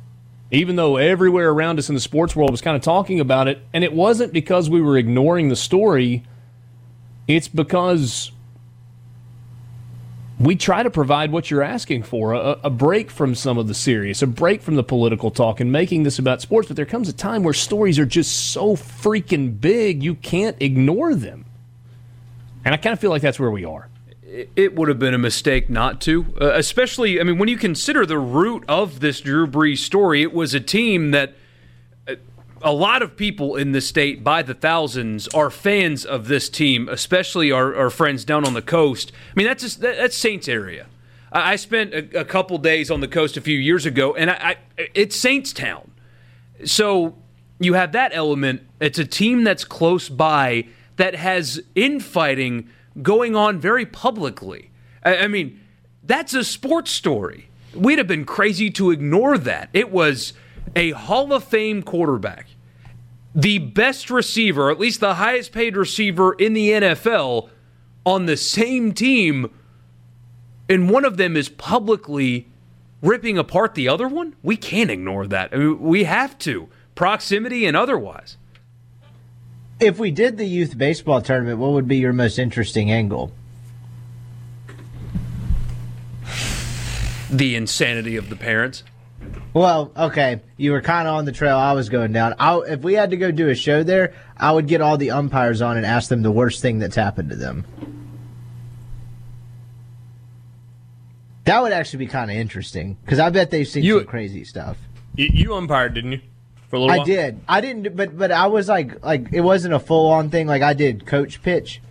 even though everywhere around us in the sports world was kind of talking about it. And it wasn't because we were ignoring the story, it's because we try to provide what you're asking for a, a, break from some of the serious, a break from the political talk, and making this about sports. But there comes a time where stories are just so freaking big, you can't ignore them. And I kind of feel like that's where we are. It would have been a mistake not to, uh, especially, I mean, when you consider the root of this Drew Brees story, it was a team that uh, a lot of people in the state, by the thousands, are fans of this team, especially our, our friends down on the coast. I mean, that's just, that's Saints area. I, spent a, a, couple days on the coast a few years ago, and I, I, it's Saints Town. So you have that element. It's a team that's close by that has infighting going on very publicly. I, I mean, that's a sports story. We'd have been crazy to ignore that. It was a Hall of Fame quarterback, the best receiver, at least the highest paid receiver in the NFL, on the same team, and one of them is publicly ripping apart the other one? We can't ignore that. I mean, we have to, proximity and otherwise. If we did the youth baseball tournament, what would be your most interesting angle? The insanity of the parents. Well, okay, you were kind of on the trail I was going down. I, if we had to go do a show there, I would get all the umpires on and ask them the worst thing that's happened to them. That would actually be kind of interesting because I bet they've seen You- some crazy stuff. You, you umpired, didn't you? For a little I while? did. I didn't, but but I was like like it wasn't a full on thing. Like I did coach pitch,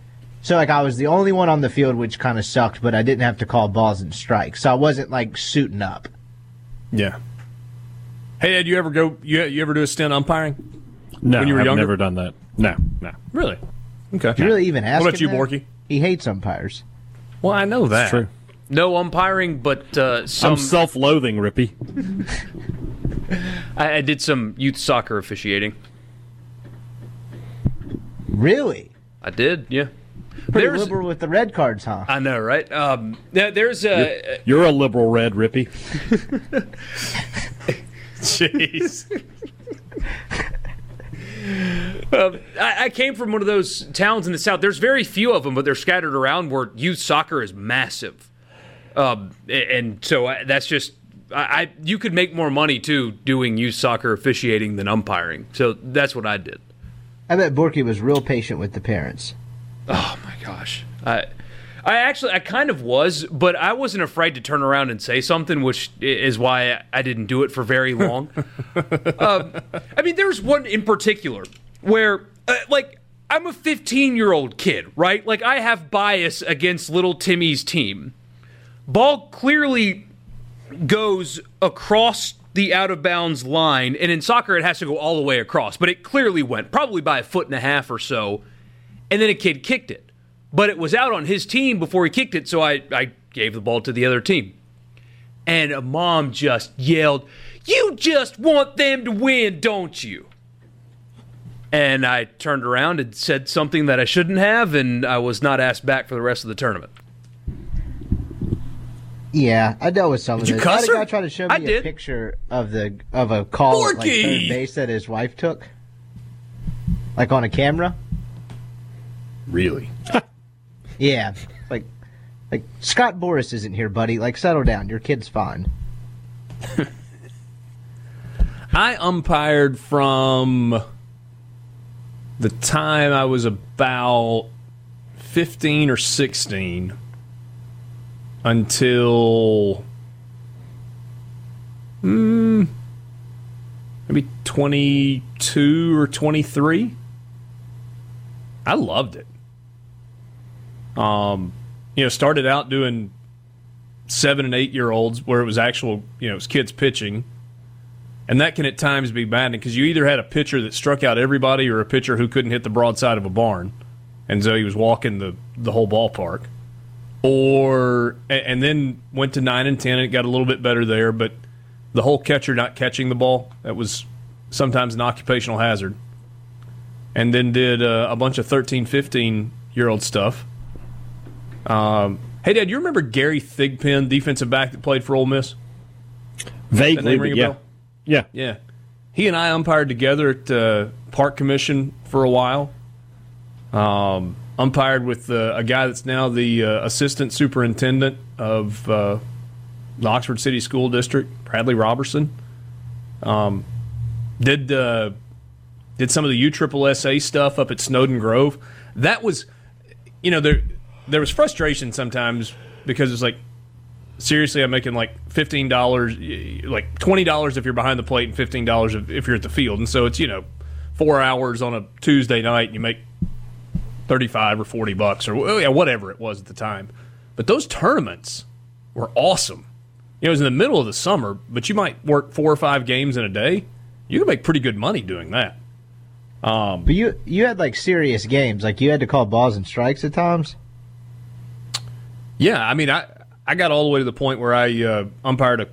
so like I was the only one on the field, which kind of sucked. But I didn't have to call balls and strikes, so I wasn't like suiting up. Yeah. Hey, Ed, you ever go? You, you ever do a stint umpiring? No, When you were I've younger? never done that. No, no. Really? Okay. You really even ask What about him you, that? Borky? He hates umpires. Well, I know that. It's true. No umpiring, but uh, some. I'm self-loathing, Rippy. I, I did some youth soccer officiating. Really? I did, yeah. Pretty There's- liberal with the red cards, huh? I know, right? Um, there's a. You're a liberal, Red Rippy. Jeez. Um, I, I came from one of those towns in the south. There's very few of them, but they're scattered around where youth soccer is massive. Um, a- and so I, that's just I, I. You could make more money too doing youth soccer officiating than umpiring. So that's what I did. I bet Borky was real patient with the parents. Oh my gosh. I I actually I kind of was, but I wasn't afraid to turn around and say something, which is why I- I didn't do it for very long. um, I mean, there's one in particular where, uh, like, I'm a 15 year old kid, right? Like, I have bias against little Timmy's team. Ball clearly goes across the out of bounds line, and in soccer it has to go all the way across, but it clearly went, probably by a foot and a half or so, and then a kid kicked it. But it was out on his team before he kicked it, so I, I gave the ball to the other team. And a mom just yelled, You just want them to win, don't you? And I turned around and said something that I shouldn't have, and I was not asked back for the rest of the tournament. Yeah, I dealt with some Did of you this. I had cuss a her? guy try to show me a did. picture of the of a call at like Borky! third base that his wife took, like on a camera. Really? Yeah, like like Scott Boras isn't here, buddy. Like, settle down. Your kid's fine. I umpired from the time I was about 15 or 16 until mm, maybe 22 or 23. I loved it. Um, you know, started out doing seven and eight year olds where it was actual, you know, it was kids pitching. And that can at times be maddening because you either had a pitcher that struck out everybody or a pitcher who couldn't hit the broadside of a barn. And so he was walking the, the whole ballpark. Or, and then went to 9 and 10 and it got a little bit better there. But the whole catcher not catching the ball, that was sometimes an occupational hazard. And then did uh, a bunch of 13, 15 year old stuff. Um, hey, Dad, you remember Gary Thigpen, defensive back that played for Ole Miss? Vaguely, name ring a yeah. Yeah. Yeah. He and I umpired together at uh, Park Commission for a while. Um, umpired with uh, a guy that's now the uh, assistant superintendent of uh, the Oxford City School District, Bradley Robertson. Um, did uh, did some of the USSSA stuff up at Snowden Grove. That was, you know, there there was frustration sometimes because it's like seriously, I'm making like fifteen dollars, like twenty dollars if you're behind the plate, and fifteen dollars if, if you're at the field. And so it's you know four hours on a Tuesday night, and you make thirty five or forty bucks or well, yeah, whatever it was at the time. But those tournaments were awesome. You know, it was in the middle of the summer, but you might work four or five games in a day. You could make pretty good money doing that. Um, But you you had like serious games. Like you had to call balls and strikes at times. Yeah, I mean, I I got all the way to the point where I uh, umpired a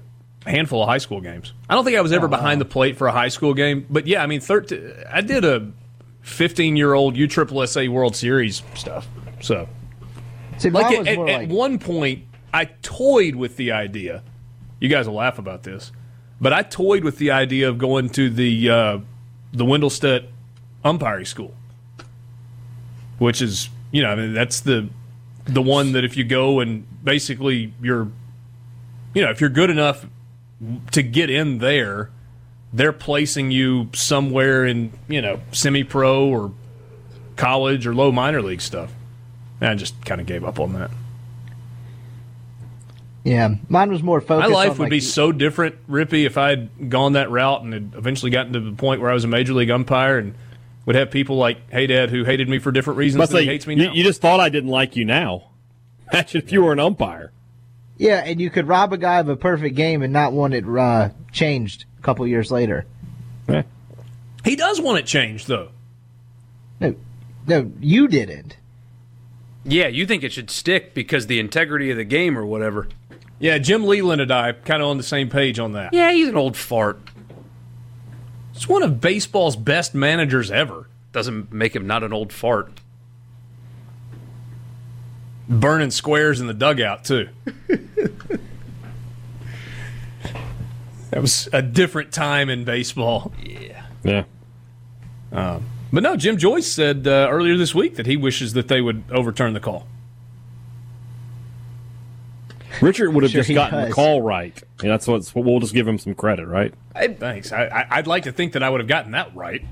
handful of high school games. I don't think I was ever behind the plate for a high school game, but yeah, I mean, 13, I did a 15 year old USSSA World Series stuff. So, See, like at, at, more at one point, I toyed with the idea. You guys will laugh about this, but I toyed with the idea of going to the uh, the Wendelstedt umpiring school, which is you know I mean, that's the the one that if you go and basically you're you know if you're good enough to get in there, they're placing you somewhere in you know semi pro or college or low minor league stuff. And I just kind of gave up on that. Yeah, mine was more focused. My life on, would like, be so different, Rippy, if I had gone that route and had eventually gotten to the point where I was a major league umpire and would have people like Hey Dad who hated me for different reasons Must than say, he hates me you, you just thought I didn't like you now. Imagine if you were an umpire. Yeah, and you could rob a guy of a perfect game and not want it uh, changed a couple years later. he does want it changed, though. No, no, you didn't. Yeah, you think it should stick because the integrity of the game or whatever. Yeah, Jim Leyland and I kind of on the same page on that. Yeah, he's an old fart. It's one of baseball's best managers ever. Doesn't make him not an old fart. Burning squares in the dugout, too. that was a different time in baseball. Yeah. Yeah. But no, Jim Joyce said uh, earlier this week that he wishes that they would overturn the call. Richard would have Sure just he gotten the call right. Yeah, that's what we'll just give him some credit, right? Thanks. I, I, I'd like to think that I would have gotten that right.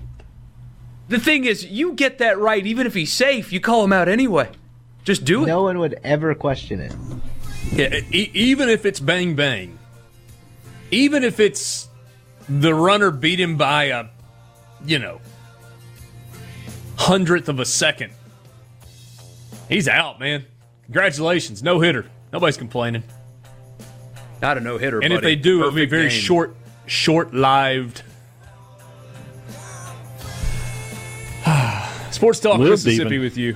The thing is, you get that right even if he's safe. You call him out anyway. Just do it. No one would ever question it. Yeah, e- even if it's bang bang, even if it's the runner beat him by a, you know, hundredth of a second, he's out, man. Congratulations, no hitter. Nobody's complaining. Not a no hitter. And if they do, it'll be very game. short, short lived. SuperTalk Mississippi even. with you.